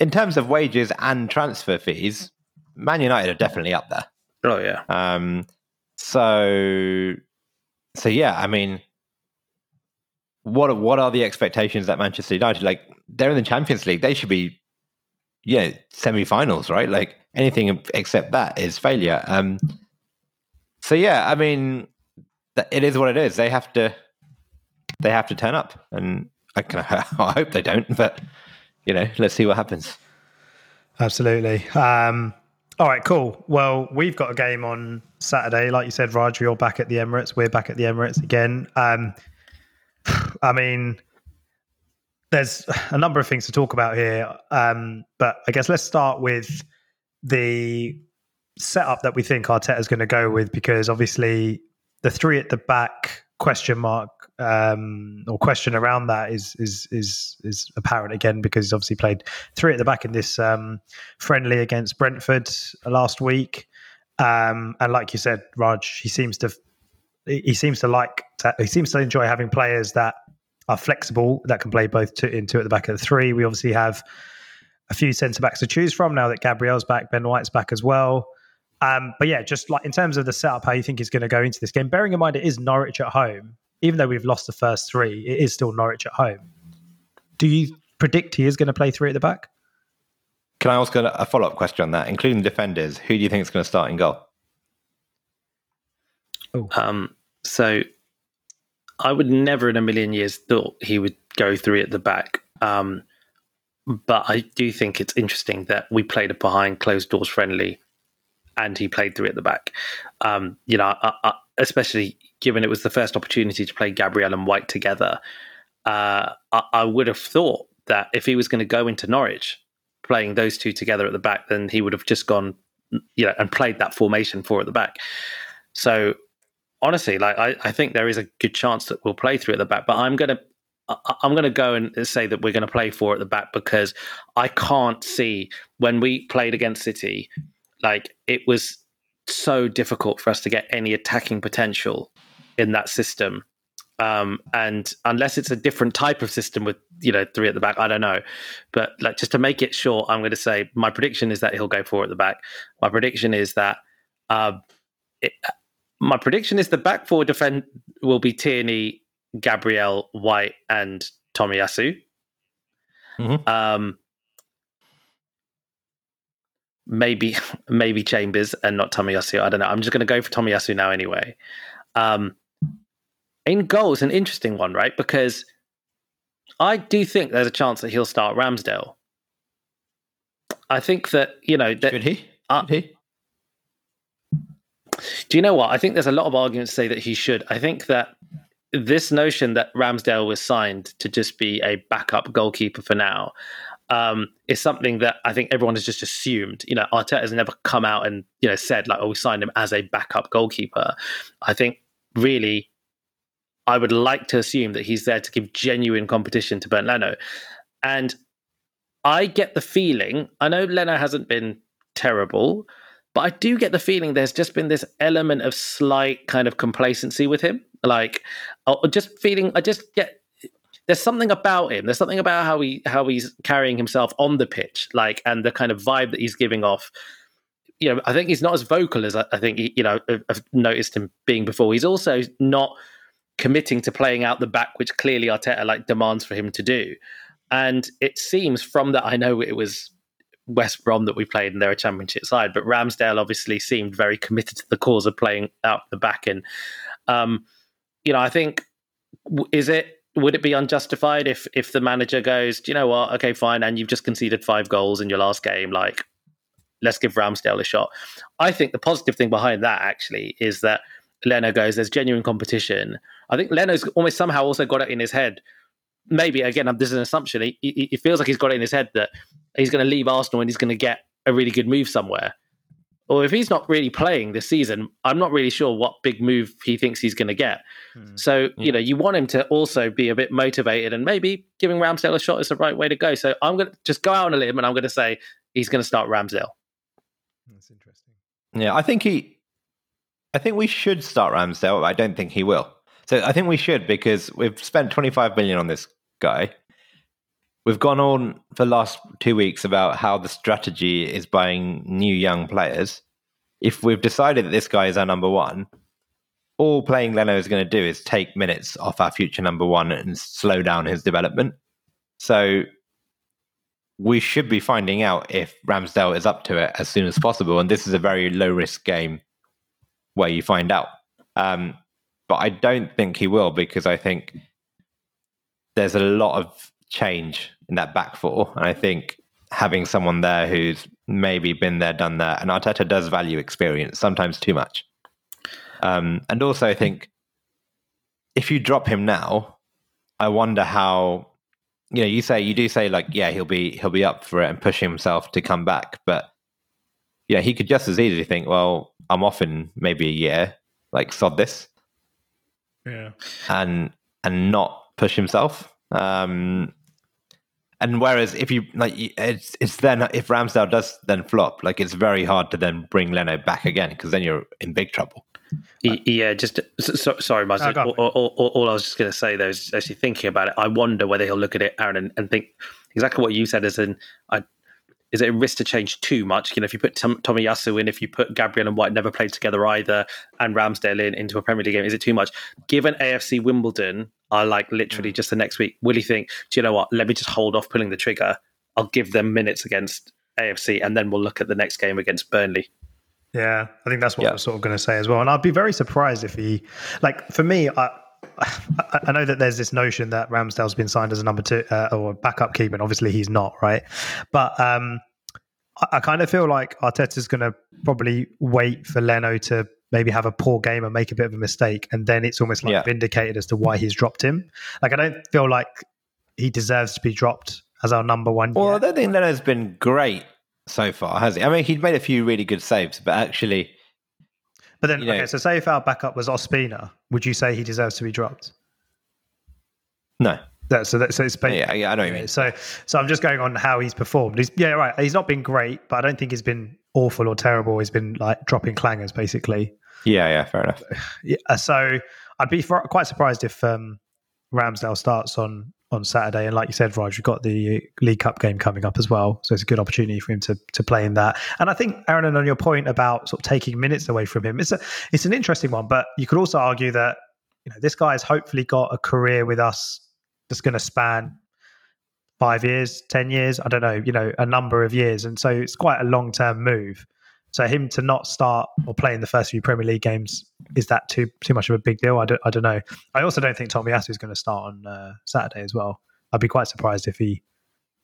in terms of wages and transfer fees, Man United are definitely up there. Oh yeah. Um, so, so yeah, I mean, what what are the expectations at Manchester United? Like they're in the Champions League, they should be, yeah, semi-finals, right? Like anything except that is failure. Um, so yeah, I mean, it is what it is. They have to, they have to turn up, and I can, I hope they don't, but you know, let's see what happens. Absolutely. Um, all right, cool. Well, we've got a game on Saturday. Like you said, Raj, you're back at the Emirates. We're back at the Emirates again. Um, I mean, there's a number of things to talk about here. Um, but I guess let's start with the setup that we think Arteta is going to go with, because obviously the three at the back question mark um, or question around that is is is is apparent again because he's obviously played three at the back in this um, friendly against Brentford last week, um, and like you said, Raj, he seems to he seems to like to, he seems to enjoy having players that are flexible that can play both two in two at the back of the three. We obviously have a few centre backs to choose from now that Gabriel's back, Ben White's back as well. Um, but yeah, just like in terms of the setup, how you think he's going to go into this game, bearing in mind it is Norwich at home even though we've lost the first three, it is still Norwich at home. Do you predict he is going to play three at the back? Can I ask a follow up question on that, including the defenders? Who do you think is going to start in goal? Oh. Um, so I would never in a million years thought he would go three at the back. Um, but I do think it's interesting that we played a behind closed doors friendly and he played three at the back. Um, you know, I, I, especially given it was the first opportunity to play Gabriel and White together, uh, I, I, would have thought that if he was going to go into Norwich playing those two together at the back, then he would have just gone, you know, and played that formation four at the back. So honestly, like I, I think there is a good chance that we'll play three at the back, but I'm going to. I'm to go and say that we're going to play four at the back because I can't see when we played against City, like it was so difficult for us to get any attacking potential in that system. Um, and unless it's a different type of system with you know three at the back, I don't know. But like just to make it short, I'm going to say my prediction is that he'll go four at the back. My prediction is that uh, it, my prediction is the back four defend will be Tierney, Gabriel, White, and Tomiyasu. Mhm. Um, maybe maybe Chambers and not Tomiyasu. I don't know. I'm just going to go for Tomiyasu now anyway. Um, in goal is an interesting one, right? Because I do think there's a chance that he'll start Ramsdale. I think that you know that Should he? Uh, Should he? Do you know what? I think there's a lot of arguments to say that he should. I think that this notion that Ramsdale was signed to just be a backup goalkeeper for now um, is something that I think everyone has just assumed. You know, Arteta has never come out and you know said like, "Oh, we signed him as a backup goalkeeper." I think really, I would like to assume that he's there to give genuine competition to Bernd Leno, and I get the feeling. I know Leno hasn't been terrible, but I do get the feeling there's just been this element of slight kind of complacency with him. Like, uh, just feeling, I just get there's something about him. There's something about how he how he's carrying himself on the pitch, like, and the kind of vibe that he's giving off. You know, I think he's not as vocal as I, I think he, you know I've noticed him being before. He's also not committing to playing out the back, which clearly Arteta like demands for him to do. And it seems from that, I know it was West Brom that we played and they're a championship side, but Ramsdale obviously seemed very committed to the cause of playing out the back. And, um, you know, I think, is it, would it be unjustified if if the manager goes, do you know what? Okay, fine. And you've just conceded five goals in your last game. Like, let's give Ramsdale a shot. I think the positive thing behind that actually is that Leno goes, there's genuine competition. I think Leno's almost somehow also got it in his head. Maybe again, this is an assumption. He, he, he feels like he's got it in his head that he's going to leave Arsenal and he's going to get a really good move somewhere. Or if he's not really playing this season, I'm not really sure what big move he thinks he's going to get. Hmm. So Yeah. you know, you want him to also be a bit motivated, and maybe giving Ramsdale a shot is the right way to go. So I'm going to just go out on a limb, and I'm going to say he's going to start Ramsdale. That's interesting. Yeah, I think he. I think we should start Ramsdale. but I don't think he will. So I think we should because we've spent 25 million on this guy. We've gone on for the last two weeks about how the strategy is buying new young players. If we've decided that this guy is our number one, all playing Leno is going to do is take minutes off our future number one and slow down his development. So we should be finding out if Ramsdale is up to it as soon as possible. And this is a very low risk game where you find out. Um, but I don't think he will because I think there's a lot of change in that back four. And I think having someone there who's maybe been there, done that, and Arteta does value experience, sometimes too much. Um, and also, I think if you drop him now, I wonder how you know you say you do say like yeah he'll be he'll be up for it and push himself to come back but yeah he could just as easily think well i'm off in maybe a year like sod this Yeah. and and not push himself um and whereas if you like it's it's then if ramsdale does then flop like it's very hard to then bring leno back again because then you're in big trouble Yeah, just so, so- sorry, Muzz. No, go on, all, all, all, all I was just going to say, though, is actually thinking about it. I wonder whether he'll look at it, Aaron, and, and think exactly what you said. As in, I, is it a risk to change too much? You know, if you put Tom, Tomiyasu in, if you put Gabriel and White never played together either, and Ramsdale in into a Premier League game, is it too much? Given AFC Wimbledon are like literally mm. just the next week, will he think, do you know what? Let me just hold off pulling the trigger. I'll give them minutes against AFC, and then we'll look at the next game against Burnley. Yeah, I think that's what Yeah. I was sort of going to say as well. And I'd be very surprised if he, like, for me, I, I, know that there's this notion that Ramsdale's been signed as a number two uh, or a backup keeper, and obviously he's not, right? But um, I, I kind of feel like Arteta's going to probably wait for Leno to maybe have a poor game and make a bit of a mistake, and then it's almost like Yeah. vindicated as to why he's dropped him. Like, I don't feel like he deserves to be dropped as our number one. Well, I don't think Leno's been great so far, has he? I mean, he's made a few really good saves, but actually, But then, you know- okay, so say if our backup was Ospina, would you say he deserves to be dropped? no. That, so that, so it's Yeah, yeah, I know what you mean. So, so I'm just going on how he's performed. He's yeah, right. He's not been great, but I don't think he's been awful or terrible. He's been like dropping clangers, basically. Yeah, yeah, fair enough. Yeah, so I'd be quite surprised if um, Ramsdale starts on on Saturday. And like you said, Raj, we've got the League Cup game coming up as well. So it's a good opportunity for him to to play in that. And I think, Aaron, and on your point about sort of taking minutes away from him, it's a it's an interesting one. But you could also argue that you know this guy has hopefully got a career with us that's going to span five years, ten years, I don't know, you know, a number of years, and so it's quite a long term move. So him to not start or play in the first few Premier League games is that too too much of a big deal? I don't I don't know. I also don't think Tomiyasu is going to start on uh, Saturday as well. I'd be quite surprised if he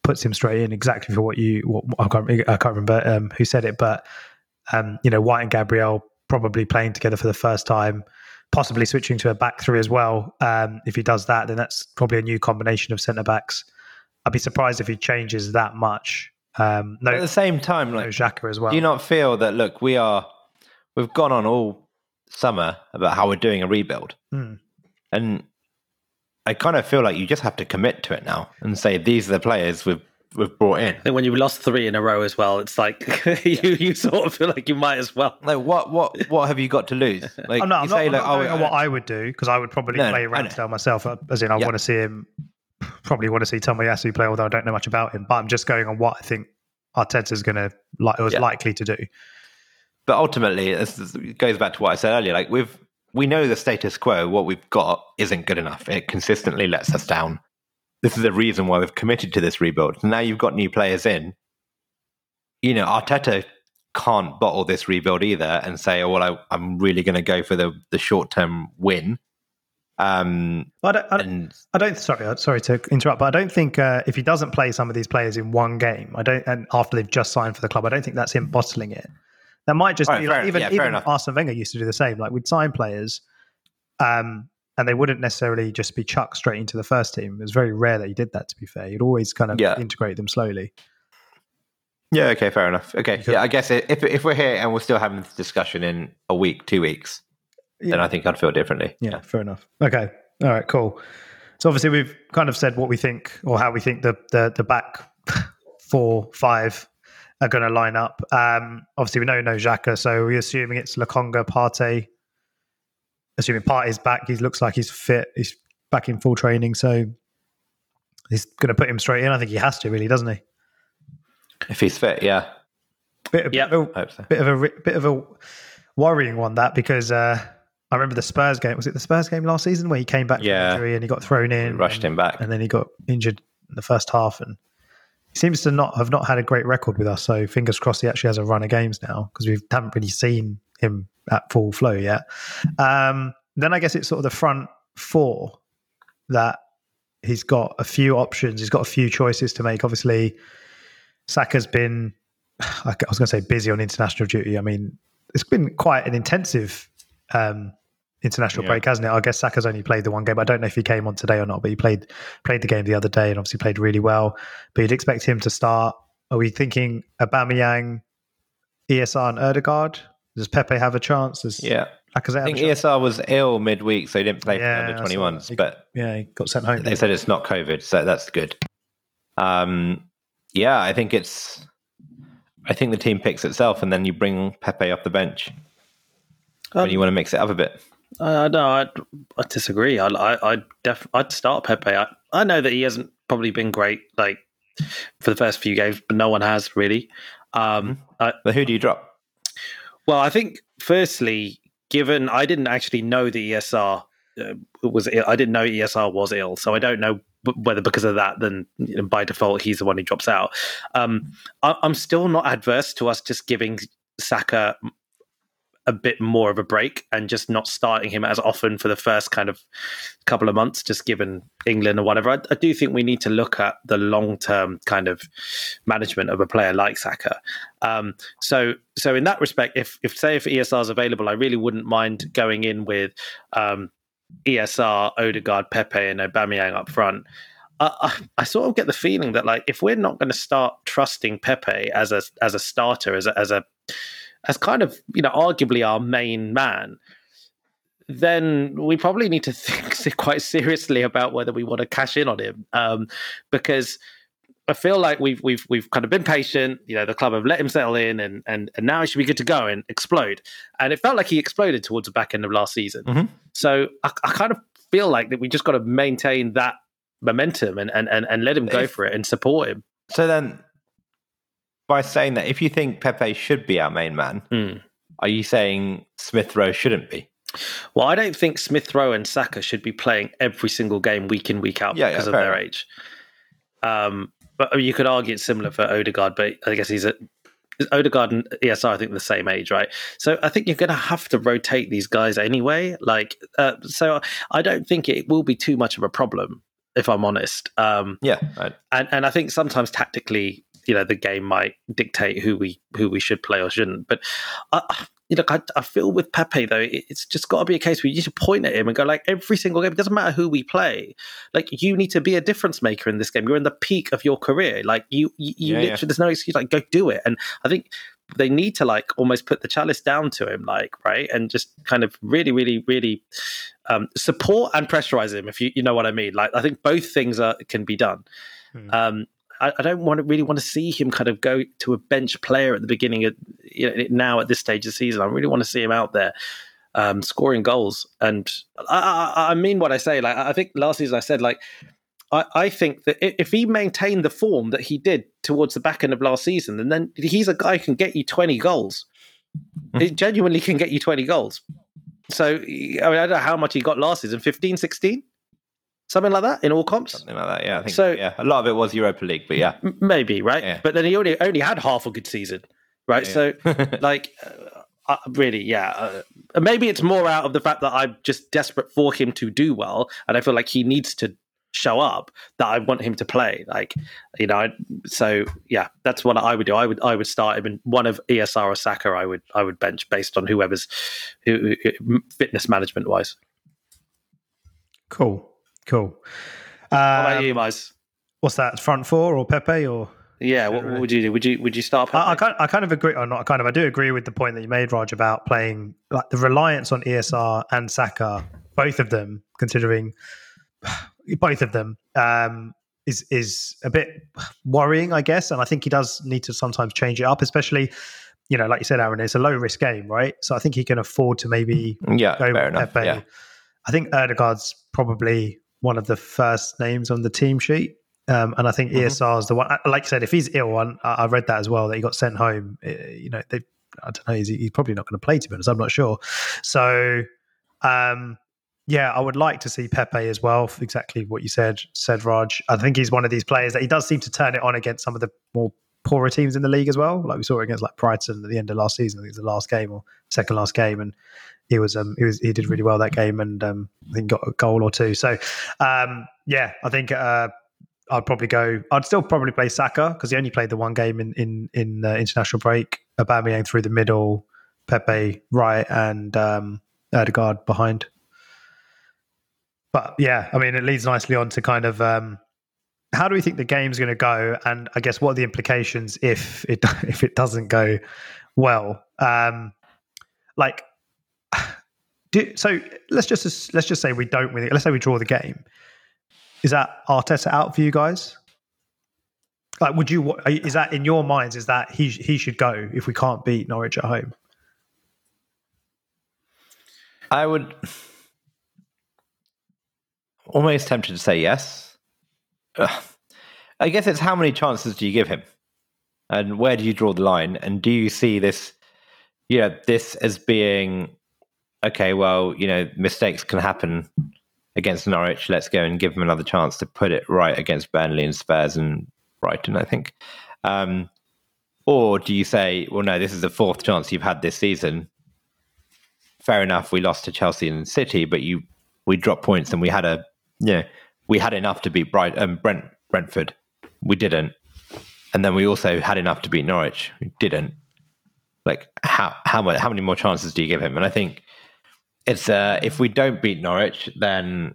puts him straight in exactly for what you. What, I can't I can't remember um, who said it, but um, you know White and Gabriel probably playing together for the first time, possibly switching to a back three as well. Um, if he does that, then that's probably a new combination of centre backs. I'd be surprised if he changes that much um, no, at the same time, like no Xhaka as well. Do you not feel that? Look, we are we've gone on all summer about how we're doing a rebuild, Hmm. and I kind of feel like you just have to commit to it now and say these are the players we've we've brought in. I think when you've lost three in a row as well, it's like you, you sort of feel like you might as well. Like what what what have you got to lose? Like I'm not, I'm you not, say I'm not oh what I would do because I would probably No, play I. Ramsdale myself. uh, As in, I Yeah. want to see him. Probably want to see Tomiyasu play, although I don't know much about him. But I'm just going on what I think Arteta's going to like was Yeah. likely to do. but ultimately this is- goes back to what I said earlier. Like we've we know the status quo, what we've got isn't good enough. It consistently lets us down. This is the reason why we've committed to this rebuild. Now you've got new players in. You know, Arteta can't bottle this rebuild either and say, "Oh well, I, I'm really going to go for the the short term win." Um, I don't, I don't, and I don't. Sorry, uh, sorry to interrupt, but I don't think uh, if he doesn't play some of these players in one game, I don't, and after they've just signed for the club, I don't think that's him bottling it. That might just Right, be like, even Yeah, even enough. Arsene Wenger used to do the same. Like we'd sign players, um, and they wouldn't necessarily just be chucked straight into the first team. It was very rare that he did that. To be fair, he'd always kind of Yeah. integrate them slowly. yeah, okay, fair enough. Okay, yeah, I guess if if we're here and we're still having this discussion in a week, two weeks, then I think I'd feel differently. Yeah, fair enough. Okay. All right, cool. So obviously we've kind of said what we think or how we think the the, the back four, five are going to line up. Um, obviously we know no Xhaka, so we're assuming it's Lokonga, Partey. Assuming Partey's back, he looks like he's fit. He's back in full training, so he's going to put him straight in. I think he has to, really, doesn't he? If he's fit, yeah, Bit, a Yeah. bit, of a, I hope so. bit of a bit of a worrying one that because uh, I remember the Spurs game. Was it the Spurs game last season where he came back Yeah. from injury and he got thrown in, Rushed and, him back. and then he got injured in the first half, and he seems to not have not had a great record with us. So fingers crossed he actually has a run of games now because we haven't really seen him at full flow yet. Um, then I guess it's sort of the front four that he's got a few options. He's got a few choices to make. Obviously, Saka's been, I was going to say busy on international duty. I mean, it's been quite an intensive um, international Yeah. break, hasn't it? I guess Saka's only played the one game. I don't know if he came on today or not, but he played played the game the other day and obviously played really well. But you'd expect him to start. Are we thinking Aubameyang, ESR, and Odegaard? Does Pepe have a chance? Does Yeah, Lacazette I think? ESR was ill midweek, so he didn't play Yeah, for under 21s. that. But Yeah, he got sent home. they said it's not COVID, so that's good. Um, yeah, I think it's. I think the team picks itself, and then you bring Pepe off the bench when Um, you want to mix it up a bit. Uh, no, I, I disagree. I, I, I def, I'd start Pepe. I, I know that he hasn't probably been great, like for the first few games, but no one has really. Um, I, But who do you drop? well, I think firstly, given I didn't actually know the ESR uh, was ill, I didn't know ESR was ill, so I don't know whether because of that, then you know, by default he's the one who drops out. Um, I, I'm still not adverse to us just giving Saka a bit more of a break and just not starting him as often for the first kind of couple of months, just given England or whatever. I, I do think we need to look at the long term kind of management of a player like Saka. Um, so, so in that respect, if if say if ESR is available, I really wouldn't mind going in with um, ESR, Odegaard, Pepe, and Aubameyang up front. I, I, sort of get the feeling that like if we're not going to start trusting Pepe as a as a starter, as a, as a as kind of you know arguably our main man, then we probably need to think quite seriously about whether we want to cash in on him um, because I feel like we've we've we've kind of been patient. You know, the club have let him settle in, and and and now he should be good to go and explode. And it felt like he exploded towards the back end of last season. Mhm. So I, I kind of feel like that we just got to maintain that momentum and and and, and let him go If- for it and support him. So then, by saying that, if you think Pepe should be our main man, Hmm. are you saying Smith Rowe shouldn't be? Well, I don't think Smith Rowe and Saka should be playing every single game week in week out Yeah, yeah, because of their age. Um, but I mean, you could argue it's similar for Odegaard, but I guess he's a Odegaard and ESR, I think, the same age, right? So I think you're going to have to rotate these guys anyway. Like, uh, so I don't think it will be too much of a problem, if I'm honest. Um, Yeah, I, and and I think sometimes tactically, you know, the game might dictate who we who we should play or shouldn't. But I, you know, I, I feel with Pepe though, it- it's just got to be a case where you need to point at him and go like every single game. It doesn't matter who we play. Like you need to be a difference maker in this game. You're in the peak of your career. Like you, you, you Yeah, literally, yeah. there's no excuse. Like go do it. And I think they need to like almost put the chalice down to him, like right, and just kind of really, really, really um, support and pressurize him. If you you know what I mean. Like I think both things are can be done. Hmm. Um, I, I don't want to really want to see him kind of go to a bench player at the beginning of you know, now at this stage of the season. I really want to see him out there um, scoring goals. And I, I, I mean what I say. Like I think last season I said like. I, I think that if he maintained the form that he did towards the back end of last season, and then he's a guy who can get you 20 goals. He genuinely can get you 20 goals. So, I mean, I don't know how much he got last season 15, 16? Something like that in all comps? something like that. Yeah, I think. So- yeah, a lot of it was Europa League, but yeah, M- Maybe, right? Yeah. But then he only only had half a good season, right? Yeah. So, like, uh, uh, really, yeah. Uh, maybe it's more out of the fact that I'm just desperate for him to do well, and I feel like he needs to show up that I want him to play. Like, you know, so yeah, that's what I would do. I would I would start him in one of ESR or Saka. I would I would bench based on whoever's who, who, fitness management wise. Cool, cool. What about Um, you, guys? what's that? Front four or Pepe or? Yeah, what, what would you do? Would you would you start? I, I, kind, I kind of agree, or not kind of, I do agree with the point that you made, Raj, about playing like the reliance on ESR and Saka, both of them, considering both of them, um, is is a bit worrying, I guess. And I think he does need to sometimes change it up, especially, you know, like you said, Aaron, it's a low risk game, right? So I think he can afford to maybe yeah, go fair with enough. Pepe. Yeah, I think Odegaard's probably one of the first names on the team sheet. Um, and I think Mhm. ESR is the one. Like I said, if he's ill, one I I read that as well that he got sent home. uh, You know, they, I don't know. He's, he's probably not going to play. To be honest, I'm not sure. So, um, yeah, I would like to see Pepe as well. Exactly what you said, said Raj. I think he's one of these players that he does seem to turn it on against some of the more poorer teams in the league as well. Like we saw against like Brighton at the end of last season. I think it was the last game or second last game, and he was um he was he did really well that game and um I think got a goal or two. So um yeah, I think uh I'd probably go. I'd still probably play Saka because he only played the one game in in in uh, international break. Aubameyang through the middle, Pepe right, and um, Odegaard behind. But yeah, I mean, it leads nicely on to kind of um, how do we think the game's going to go, and I guess what are the implications if it if it doesn't go well? Um, like, do, so let's just let's just say we don't win it. Let's say we draw the game. Is that Arteta out for you guys? Like, would you? Is that in your minds? Is that he he should go if we can't beat Norwich at home? I would almost tempted to say yes. Ugh. I guess it's how many chances do you give him, and where do you draw the line, and do you see this, you know, this as being okay? Well, you know, mistakes can happen against Norwich. Let's go and give him another chance to put it right against Burnley and Spurs and Brighton. I think. Um, or do you say, well, no, this is the fourth chance you've had this season fair enough, we lost to Chelsea and City, but you we dropped points and we had a you know, we had enough to beat Bright um, Brent Brentford. We didn't. And then we also had enough to beat Norwich. We didn't. Like how how how many more chances do you give him? And I think it's uh if we don't beat Norwich, then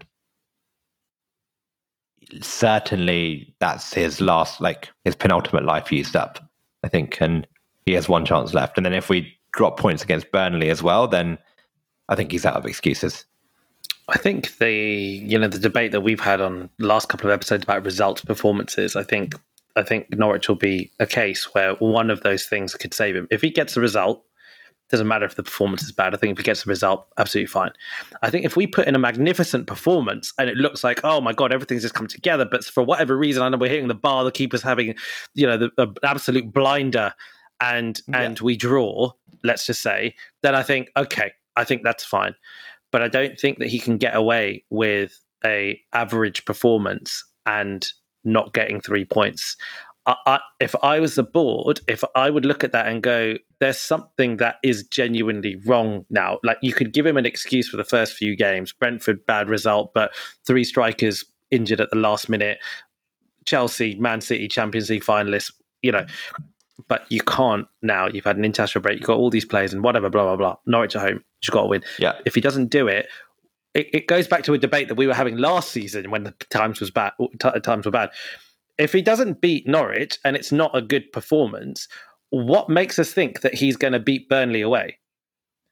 certainly that's his last like his penultimate life used up. I think, and he has one chance left. And then if we drop points against Burnley as well, then I think he's out of excuses. I think the you know the debate that we've had on last couple of episodes about results performances. I think I think Norwich will be a case where one of those things could save him if he gets a result. Doesn't matter if the performance is bad. I think if he gets the result, absolutely fine. I think if we put in a magnificent performance and it looks like, oh my god, everything's just come together, but for whatever reason, I know we're hitting the bar, the keeper's having, you know, the, the absolute blinder, and yeah. and we draw. Let's just say, then I think okay, I think that's fine, but I don't think that he can get away with a average performance and not getting three points. I, I, if I was the board, if I would look at that and go, there's something that is genuinely wrong now. Like you could give him an excuse for the first few games. Brentford, bad result, but three strikers injured at the last minute. Chelsea, Man City, Champions League finalists, you know. But you can't now. You've had an international break. You've got all these players and whatever, blah, blah, blah. Norwich at home. You've got to win. Yeah. If he doesn't do it, it, it goes back to a debate that we were having last season when the times was bad. Times were bad if he doesn't beat Norwich and it's not a good performance, what makes us think that he's going to beat Burnley away?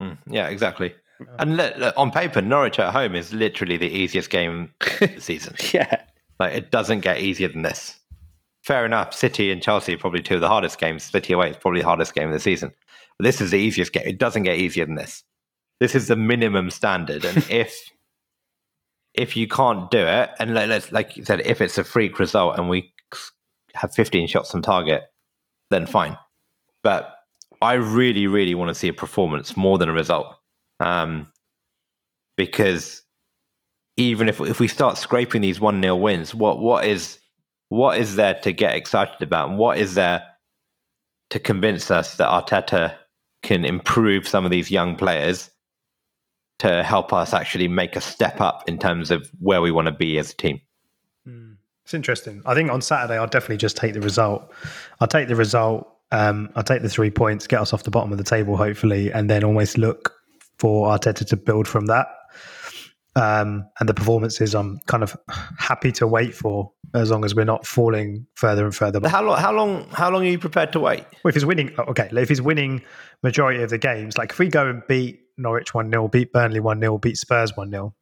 Mm, yeah, exactly. And look, look, on paper, Norwich at home is literally the easiest game of the season. yeah, like it doesn't get easier than this. Fair enough. City and Chelsea are probably two of the hardest games. City away is probably the hardest game of the season. But this is the easiest game. It doesn't get easier than this. This is the minimum standard. And if if you can't do it, and like you said, if it's a freak result and we have 15 shots on target, then fine. But I really, really want to see a performance more than a result. Um, because even if if we start scraping these one 0 wins, what what is what is there to get excited about, and what is there to convince us that Arteta can improve some of these young players to help us actually make a step up in terms of where we want to be as a team? It's interesting. I think on Saturday I'll definitely just take the result. I'll take the result. Um, I'll take the three points, get us off the bottom of the table, hopefully, and then almost look for Arteta to build from that. Um, and the performances I'm kind of happy to wait for as long as we're not falling further and further. How long? How long? How long are you prepared to wait? Well, if he's winning, okay, if he's winning majority of the games, like if we go and beat Norwich one 0 beat Burnley one 0 beat Spurs one 0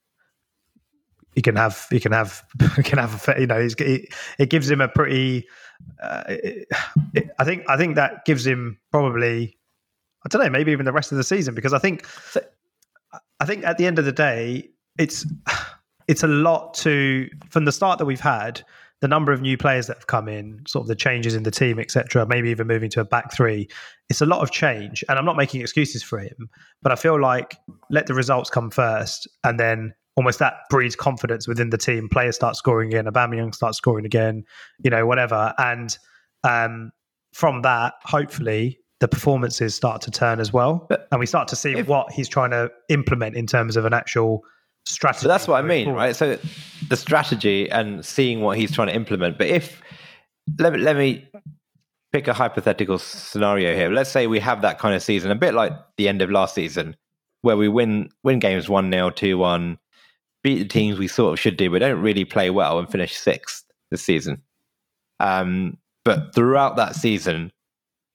he can have he can have he can have a, you know it, it gives him a pretty uh, it, it, I think I think that gives him probably I don't know maybe even the rest of the season because I think I think at the end of the day it's it's a lot to from the start that we've had the number of new players that have come in sort of the changes in the team etc maybe even moving to a back three it's a lot of change. And I'm not making excuses for him but I feel like let the results come first and then almost that breeds confidence within the team. Players start scoring again, Aubameyang starts scoring again, you know, whatever. And um, from that, hopefully, the performances start to turn as well, but and we start to see if, what he's trying to implement in terms of an actual strategy. But that's what I mean, forward. right? So the strategy and seeing what he's trying to implement. But if let me, let me pick a hypothetical scenario here. Let's say we have that kind of season, a bit like the end of last season, where we win win games one 0 two one, beat the teams we sort of should do, but don't really play well and finish sixth this season. Um, but throughout that season,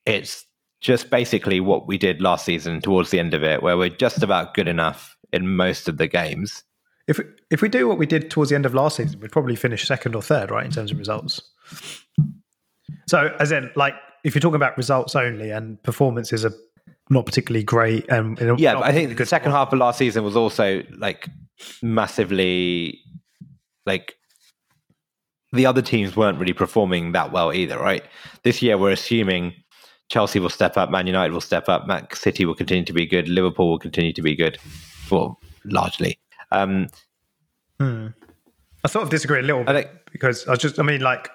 it's just basically what we did last season towards the end of it, where we're just about good enough in most of the games. If if we do what we did towards the end of last season, we'd probably finish second or third, right, in terms of results. So, as in, like, if you're talking about results only and performances are not particularly great, and yeah, I think the second half of last season was also like massively like the other teams weren't really performing that well either, right? This year we're assuming Chelsea will step up, Man United will step up, Man City will continue to be good, Liverpool will continue to be good, well, largely. Um, hmm. I sort of disagree a little bit because I was just, I mean, like,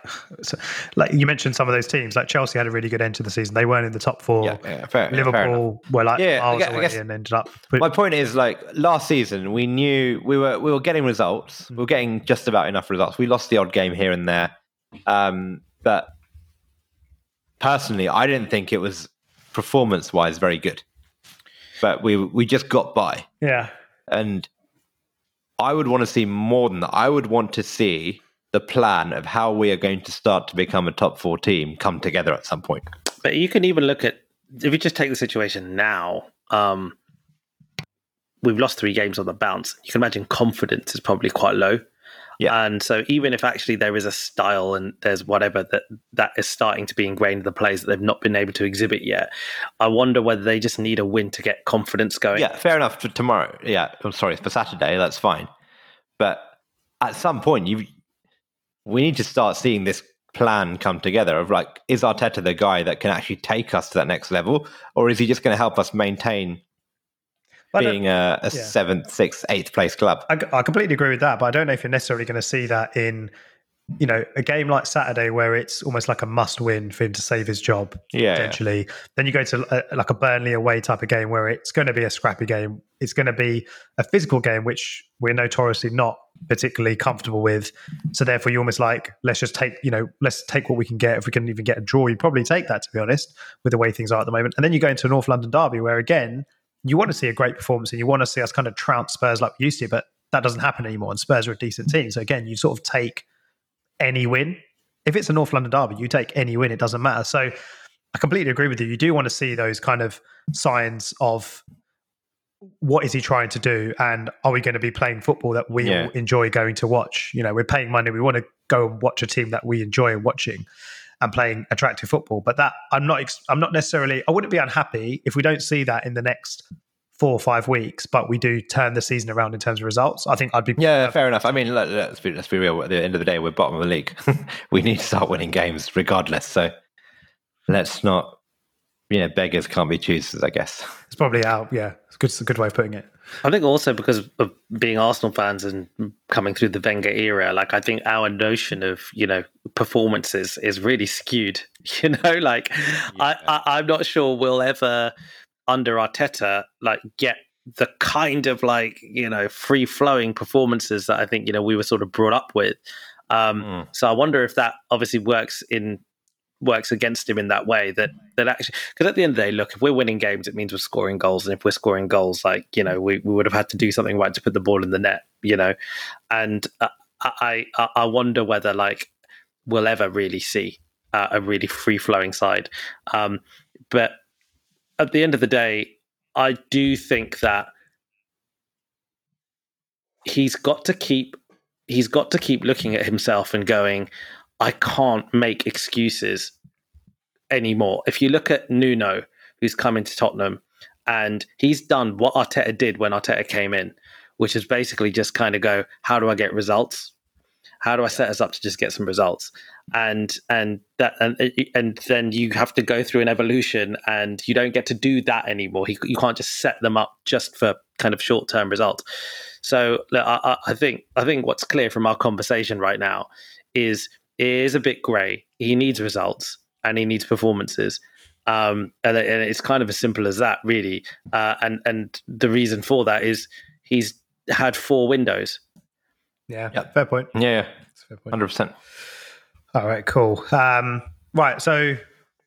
like you mentioned some of those teams, like Chelsea had a really good end to the season. They weren't in the top four. Yeah, yeah, fair, Liverpool yeah, were like yeah, miles guess, away and ended up. But, my point is, like last season, we knew we were we were getting results. We were getting just about enough results. We lost the odd game here and there, um, but personally, I didn't think it was performance wise very good. But we we just got by. Yeah, and I would want to see more than that. I would want to see the plan of how we are going to start to become a top four team come together at some point. But you can even look at if you just take the situation now. Um, we've lost three games on the bounce. You can imagine confidence is probably quite low. Yeah. And so even if actually there is a style and there's whatever that that is starting to be ingrained in the players that they've not been able to exhibit yet, I wonder whether they just need a win to get confidence going. Yeah, fair enough. For tomorrow, yeah, I'm sorry, for Saturday, that's fine. But at some point, you we need to start seeing this plan come together. Of like, is Arteta the guy that can actually take us to that next level, or is he just going to help us maintain I don't- uh, being a, a yeah. seventh, sixth, eighth place club? I, I completely agree with that, but I don't know if you're necessarily going to see that in, you know, a game like Saturday where it's almost like a must-win for him to save his job Yeah, yeah. potentially. Then you go to a, like a Burnley away type of game where it's going to be a scrappy game. It's going to be a physical game, which we're notoriously not particularly comfortable with. So therefore, you're almost like, let's just take, you know, let's take what we can get. If we can even get a draw, you'd probably take that, to be honest, with the way things are at the moment. And then you go into a North London derby where again, you want to see a great performance and you want to see us kind of trounce Spurs like we used to, but that doesn't happen anymore. And Spurs are a decent team. So again, you sort of take any win. If it's a North London derby, you take any win. It doesn't matter. So I completely agree with you. You do want to see those kind of signs of what is he trying to do, and are we going to be playing football that we Yeah. all enjoy going to watch? You know, we're paying money. We want to go and watch a team that we enjoy watching and playing attractive football. But that I'm not. I'm not necessarily. I wouldn't be unhappy if we don't see that in the next four or five weeks. But we do turn the season around in terms of results. I think I'd be. Yeah, fair enough. I mean, let, let's be let's be real. At the end of the day, we're bottom of the league. we need to start winning games regardless. So let's not, you know, beggars can't be choosers. I guess. It's probably out. Yeah, it's a good. It's a good way of putting it. I think also because of being Arsenal fans and coming through the Wenger era, like I think our notion of you know performances is really skewed. You know, like I, I, I'm not sure we'll ever under Arteta like get the kind of like you know free flowing performances that I think you know we were sort of brought up with. Um, Mm. So I wonder if that obviously works in works against him in that way that that actually because at the end of the day look if we're winning games it means we're scoring goals and if we're scoring goals like you know we, we would have had to do something right to put the ball in the net you know and uh, I, I I wonder whether like we'll ever really see uh, a really free flowing side um, but at the end of the day I do think that he's got to keep he's got to keep looking at himself and going I can't make excuses anymore. If you look at Nuno, who's come into Tottenham, and he's done what Arteta did when Arteta came in, which is basically just kind of go, how do I get results? How do I set us up to just get some results? And and that and and then you have to go through an evolution, and you don't get to do that anymore. You can't just set them up just for kind of short term results. So look, I, I think I think what's clear from our conversation right now is is a bit grey. He needs results and he needs performances. Um, and, and it's kind of as simple as that, really. Uh, and and the reason for that is he's had four windows. Yeah, Yep. fair point. Yeah, That's a fair hundred percent. All right, cool. Um, right, so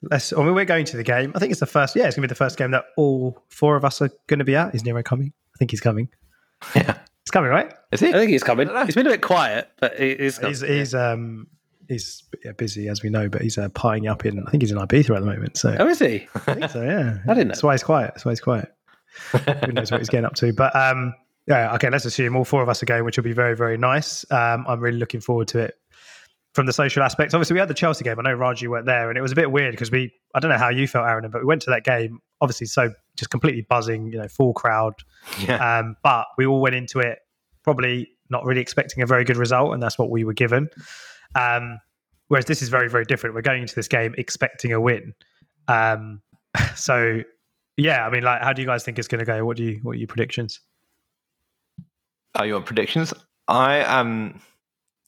let's. I mean, we're going to the game. I think it's the first. Yeah, it's gonna be the first game that all four of us are going to be at. Is Nero coming? I think he's coming. Yeah, He's coming, right? is he? I think he's coming. I. He's been a bit quiet, but he- he's He's he's um he's yeah, busy as we know, but he's uh, pieing up in. I think he's in Ibiza at the moment. So Oh, is he? I think so. Yeah, I didn't know. That's why he's quiet. That's why he's quiet. Who knows what he's getting up to? But um, yeah, okay. Let's assume all four of us are going, which will be very, very nice. Um, I'm really looking forward to it. From the social aspects, obviously we had the Chelsea game. I know Raji weren't there, and it was a bit weird because we. I don't know how you felt, Aaron, but we went to that game. Obviously, so just completely buzzing, you know, full crowd. Yeah, Um, but we all went into it probably not really expecting a very good result, and that's what we were given. Um, whereas this is very, very different. We're going into this game expecting a win. Um, so, yeah, I mean, like, how do you guys think it's going to go? What do you, what are your predictions? Are your predictions? I am.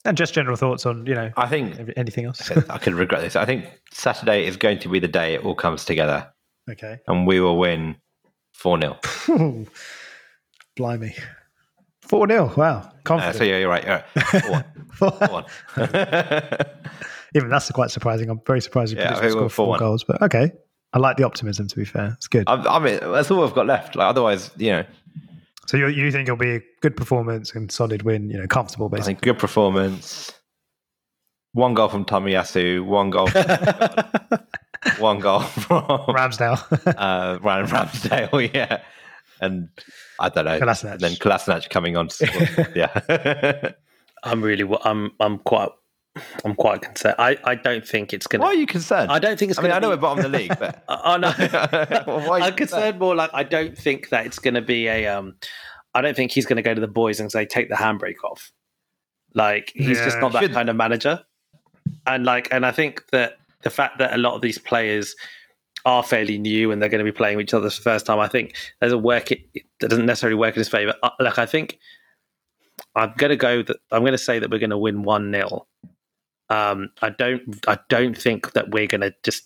And just general thoughts on, you know, I think anything else? I could regret this. I think Saturday is going to be the day it all comes together, okay. and we will win four 0 Blimey. 4 0. Wow. Uh, so yeah, you're right. You're right. Four one. Four one. Even that's quite surprising. I'm very surprised you Yeah, predicted I to think we're score four 4-1. goals, but okay. I like the optimism, to be fair. It's good. I, I mean, that's all we've got left. Like, otherwise, you know, So you, you think it'll be a good performance and solid win, you know, comfortable basically. I think good performance. One goal from Tomiyasu, one goal, from, one goal from Ramsdale. uh, Ryan Ramsdale, yeah, and I don't know, Kolasinac. and then Kolasinac coming on, to score. yeah, I'm really, I'm, I'm quite, I'm quite concerned. I, I don't think it's going Why are you concerned? I don't think it's. I mean, gonna I know be, we're bottom of the league, but I know. Why are you I'm concerned more like I don't think that it's going to be a. Um, I don't think he's going to go to the boys and say take the handbrake off. Like he's just not that Should- kind of manager. And like, and I think that the fact that a lot of these players are fairly new and they're going to be playing with each other for the first time, I think there's a work it, that doesn't necessarily work in his favor. Uh, Like I think I'm going to go that I'm going to say that we're going to win one 0 um, I don't. I don't think that we're going to just.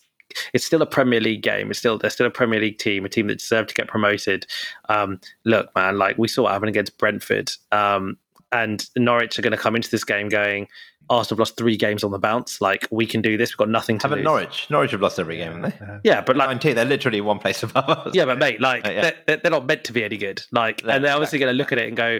It's still a Premier League game. It's still they're still a Premier League team, a team that deserved to get promoted. Um, look, man, like we saw what happened against Brentford, um, and Norwich are going to come into this game going. Arsenal have lost three games on the bounce. Like we can do this. We've got nothing to haven't. Norwich? Norwich have lost every game, haven't they? Yeah, but like 19. They're literally one place above us. yeah, but mate, like Uh, yeah. they're, they're not meant to be any good. Like, No, and they're obviously going to look at it and go,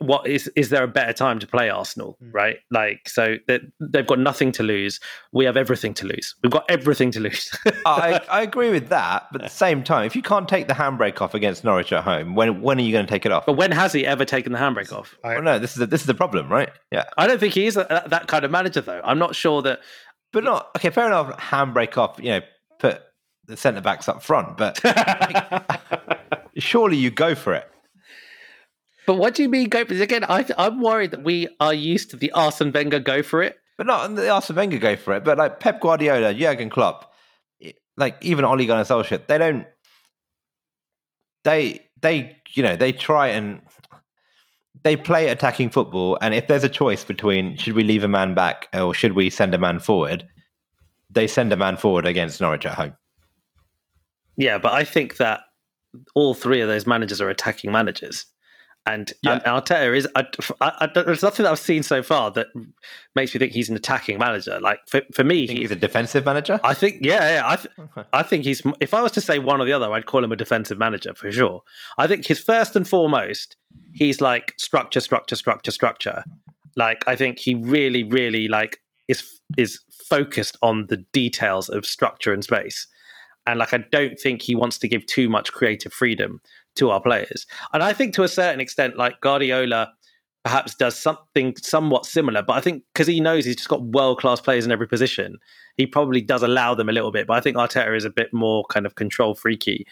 "What is is there a better time to play Arsenal?" Hmm. Right? Like, so they, they've got nothing to lose. We have everything to lose. We've got everything to lose. I, I agree with that, but at the same time, if you can't take the handbrake off against Norwich at home, when when are you going to take it off? but when has he ever taken the handbrake off? I- Well, no, this is the, this is the problem, right? Yeah, I don't think he is a, that kind of manager, though. I'm not sure that. but not okay. Fair enough. Handbrake off. You know, put the centre backs up front, but surely you go for it. But what do you mean go? Because again, I, I'm worried that we are used to the Arsene Wenger go for it. But not the Arsene Wenger go for it. But like Pep Guardiola, Jurgen Klopp, like even Ole Gunnar Solskjaer, they don't. They they you know they try and they play attacking football, and if there's a choice between should we leave a man back or should we send a man forward, they send a man forward against Norwich at home. Yeah, but I think that all three of those managers are attacking managers. And, Yeah. and Arteta is. I, I, I there's nothing that I've seen so far that makes me think he's an attacking manager. Like for, for me, I think he, he's a defensive manager. I think yeah, yeah. I, th- Okay. I think he's. If I was to say one or the other, I'd call him a defensive manager for sure. I think his first and foremost, he's like structure, structure, structure, structure. Like I think he really, really like is is focused on the details of structure and space. And like I don't think he wants to give too much creative freedom to our players. And I think to a certain extent, like Guardiola perhaps does something somewhat similar, but I think because he knows he's just got world class players in every position, he probably does allow them a little bit. But I think Arteta is a bit more kind of control freaky.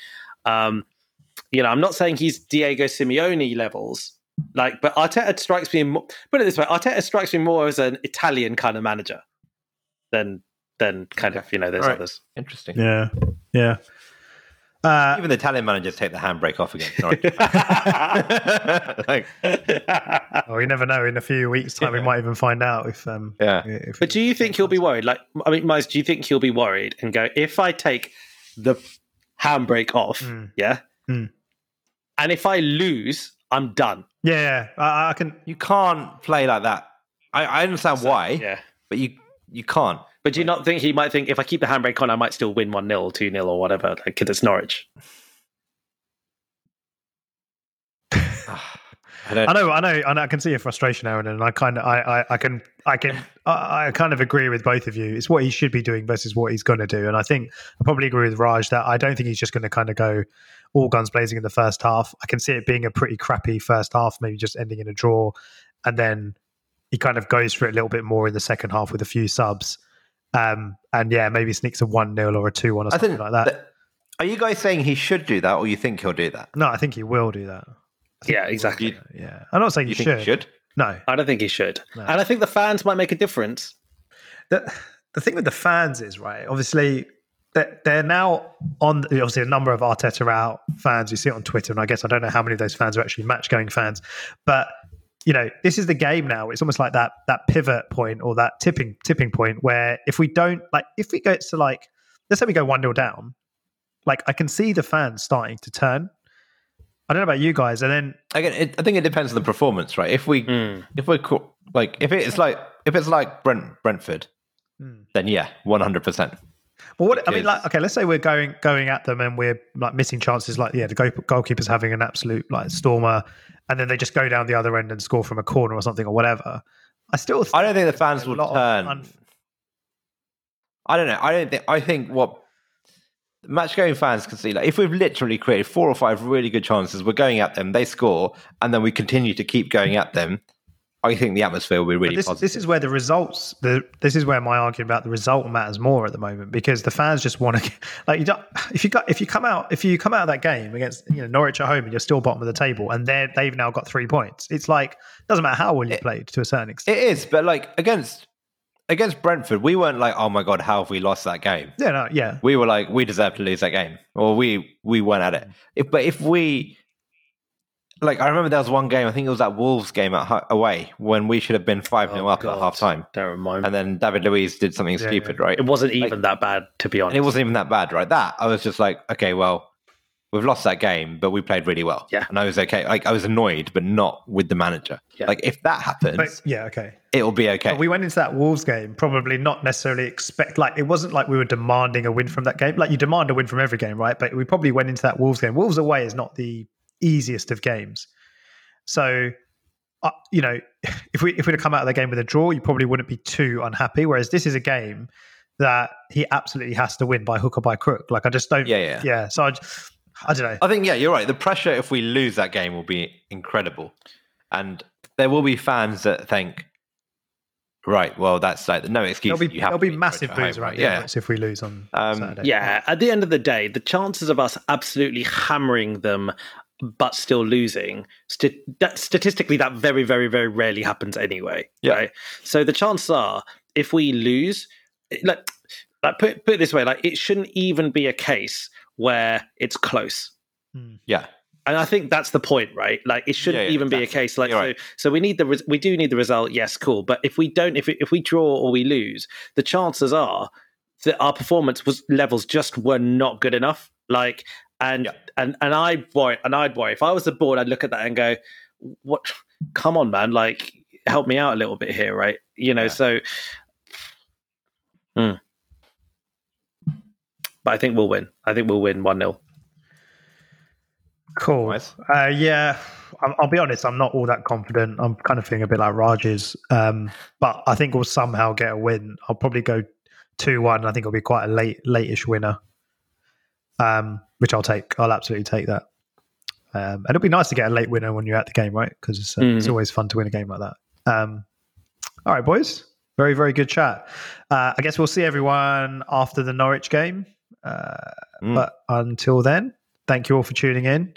Um, you know, I'm not saying he's Diego Simeone levels, like, but Arteta strikes me. More, put it this way: Arteta strikes me more as an Italian kind of manager than than kind of you know those All right. others. Interesting. Yeah, yeah. Uh, Even the Italian managers take the handbrake off again. Norwich. like, well, you never know. In a few weeks' time, we might even find out if. Um, yeah. if But do you think he'll be worried? Like, I mean, Miles, do you think he'll be worried and go, if I take the handbrake off, Mm. yeah, Mm. and if I lose, I'm done. Yeah, I, I can. You can't play like that. I, I understand why, Yeah. but you you can't. But do you not think he might think if I keep the handbrake on, I might still win 1 0, 2 0, or whatever, like, because it's Norwich? I don't. I know, I know, and I can see your frustration, Aaron, and I kind of, I, I, I can, I can, I, I kind of agree with both of you. It's what he should be doing versus what he's going to do, and I think I probably agree with Raj that I don't think he's just going to kind of go all guns blazing in the first half. I can see it being a pretty crappy first half, maybe just ending in a draw, and then he kind of goes for it a little bit more in the second half with a few subs, um, and yeah, maybe sneaks a one 0 or a two one or I something think like that. that- Are you guys saying he should do that, or you think he'll do that? no, I think he will do that. Yeah, exactly. do that, Yeah, I'm not saying You he think should. he should? No, I don't think he should. No. And I think the fans might make a difference. the the thing with the fans is right. Obviously, they're, they're now on. Obviously, a number of Arteta out fans. You see it on Twitter, and I guess I don't know how many of those fans are actually match going fans. But you know, this is the game now. It's almost like that that pivot point or that tipping tipping point where if we don't like, if we go to like, let's say we go one nil down, like I can see the fans starting to turn. I don't know about you guys, and then Again, it, I think it depends on the performance, right? If we Mm. if we're like if it's like if it's like Brent Brentford, Hmm. then yeah, one hundred percent. Well, what I mean, like, okay, let's say we're going going at them and we're like missing chances, like yeah, the goal, goalkeeper's having an absolute like stormer, and then they just go down the other end and score from a corner or something or whatever. I still, I don't think the fans will turn. unf- I don't know. I don't think. I think what match going fans can see, like if we've literally created four or five really good chances, we're going at them, they score, and then we continue to keep going at them. I think the atmosphere will be really this, positive. this is where the results. The this is where my argument about the result matters more at the moment because the fans just want to like you don't. If you got if you come out if you come out of that game against you know Norwich at home and you're still bottom of the table and they they've now got three points. It's like doesn't matter how well you It- played to a certain extent. It is, but like against against Brentford, we weren't like, oh my god, how have we lost that game? yeah, no, yeah, We were like, we deserve to lose that game, or we we weren't at Mm. it. If, but if we like, I remember there was one game. I think it was that Wolves game at away when we should have been five 0 Oh, up God. at half time, Don't remind and then David Luiz did something Yeah, stupid, yeah. right? It wasn't even that bad, to be honest. It wasn't even that bad, right? That I was just like, okay, well, we've lost that game, but we played really well. Yeah. and I was okay. Like I was annoyed, but not with the manager. Yeah. Like if that happens, but yeah, okay. it'll be okay. But we went into that Wolves game probably not necessarily expect like it wasn't like we were demanding a win from that game. Like you demand a win from every game, right? But we probably went into that Wolves game. Wolves away is not the easiest of games, so uh, you know if we if we'd have come out of the game with a draw, you probably wouldn't be too unhappy. Whereas this is a game that he absolutely has to win by hook or by crook. Like I just don't. Yeah, yeah. yeah. So I don't know. I think yeah, you're right. The pressure if we lose that game will be incredible, and there will be fans that think, right, well, that's like no excuse. There'll be you have there'll be massive boos around right? the Yeah, if we lose on Um, Saturday. Yeah, at the end of the day, the chances of us absolutely hammering them but still losing, st- that statistically, that very, very, very rarely happens anyway. Yeah. Right. So the chances are, if we lose, like, like put put it this way, like it shouldn't even be a case where it's close. Hmm. yeah, And I think that's the point, right? Like it shouldn't Yeah, yeah, even be a case like so. right. So we need the res- we do need the result. Yes, cool. But if we don't, if we, if we draw or we lose, the chances are that our performance was levels just were not good enough. Like and Yeah. and and I worry and I'd worry if I was the board, I'd look at that and go, "What? Come on, man! Like help me out a little bit here, right? You know." Yeah. So. Hmm. But I think we'll win. I think we'll win 1 0. Cool. Nice. Uh, yeah, I'll, I'll be honest. I'm not all that confident. I'm kind of feeling a bit like Raj's, um, but I think we'll somehow get a win. I'll probably go two one. I think it'll be quite a late, late-ish winner, um, which I'll take. I'll absolutely take that. Um, and it'll be nice to get a late winner when you're at the game, right? Because it's, uh, it's Mhm. always fun to win a game like that. Um, all right, boys. Very, very good chat. Uh, I guess we'll see everyone after the Norwich game. Uh, Mm. But until then, thank you all for tuning in,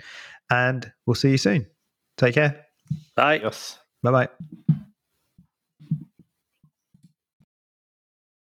and we'll see you soon. Take care. Bye. yes. Bye bye.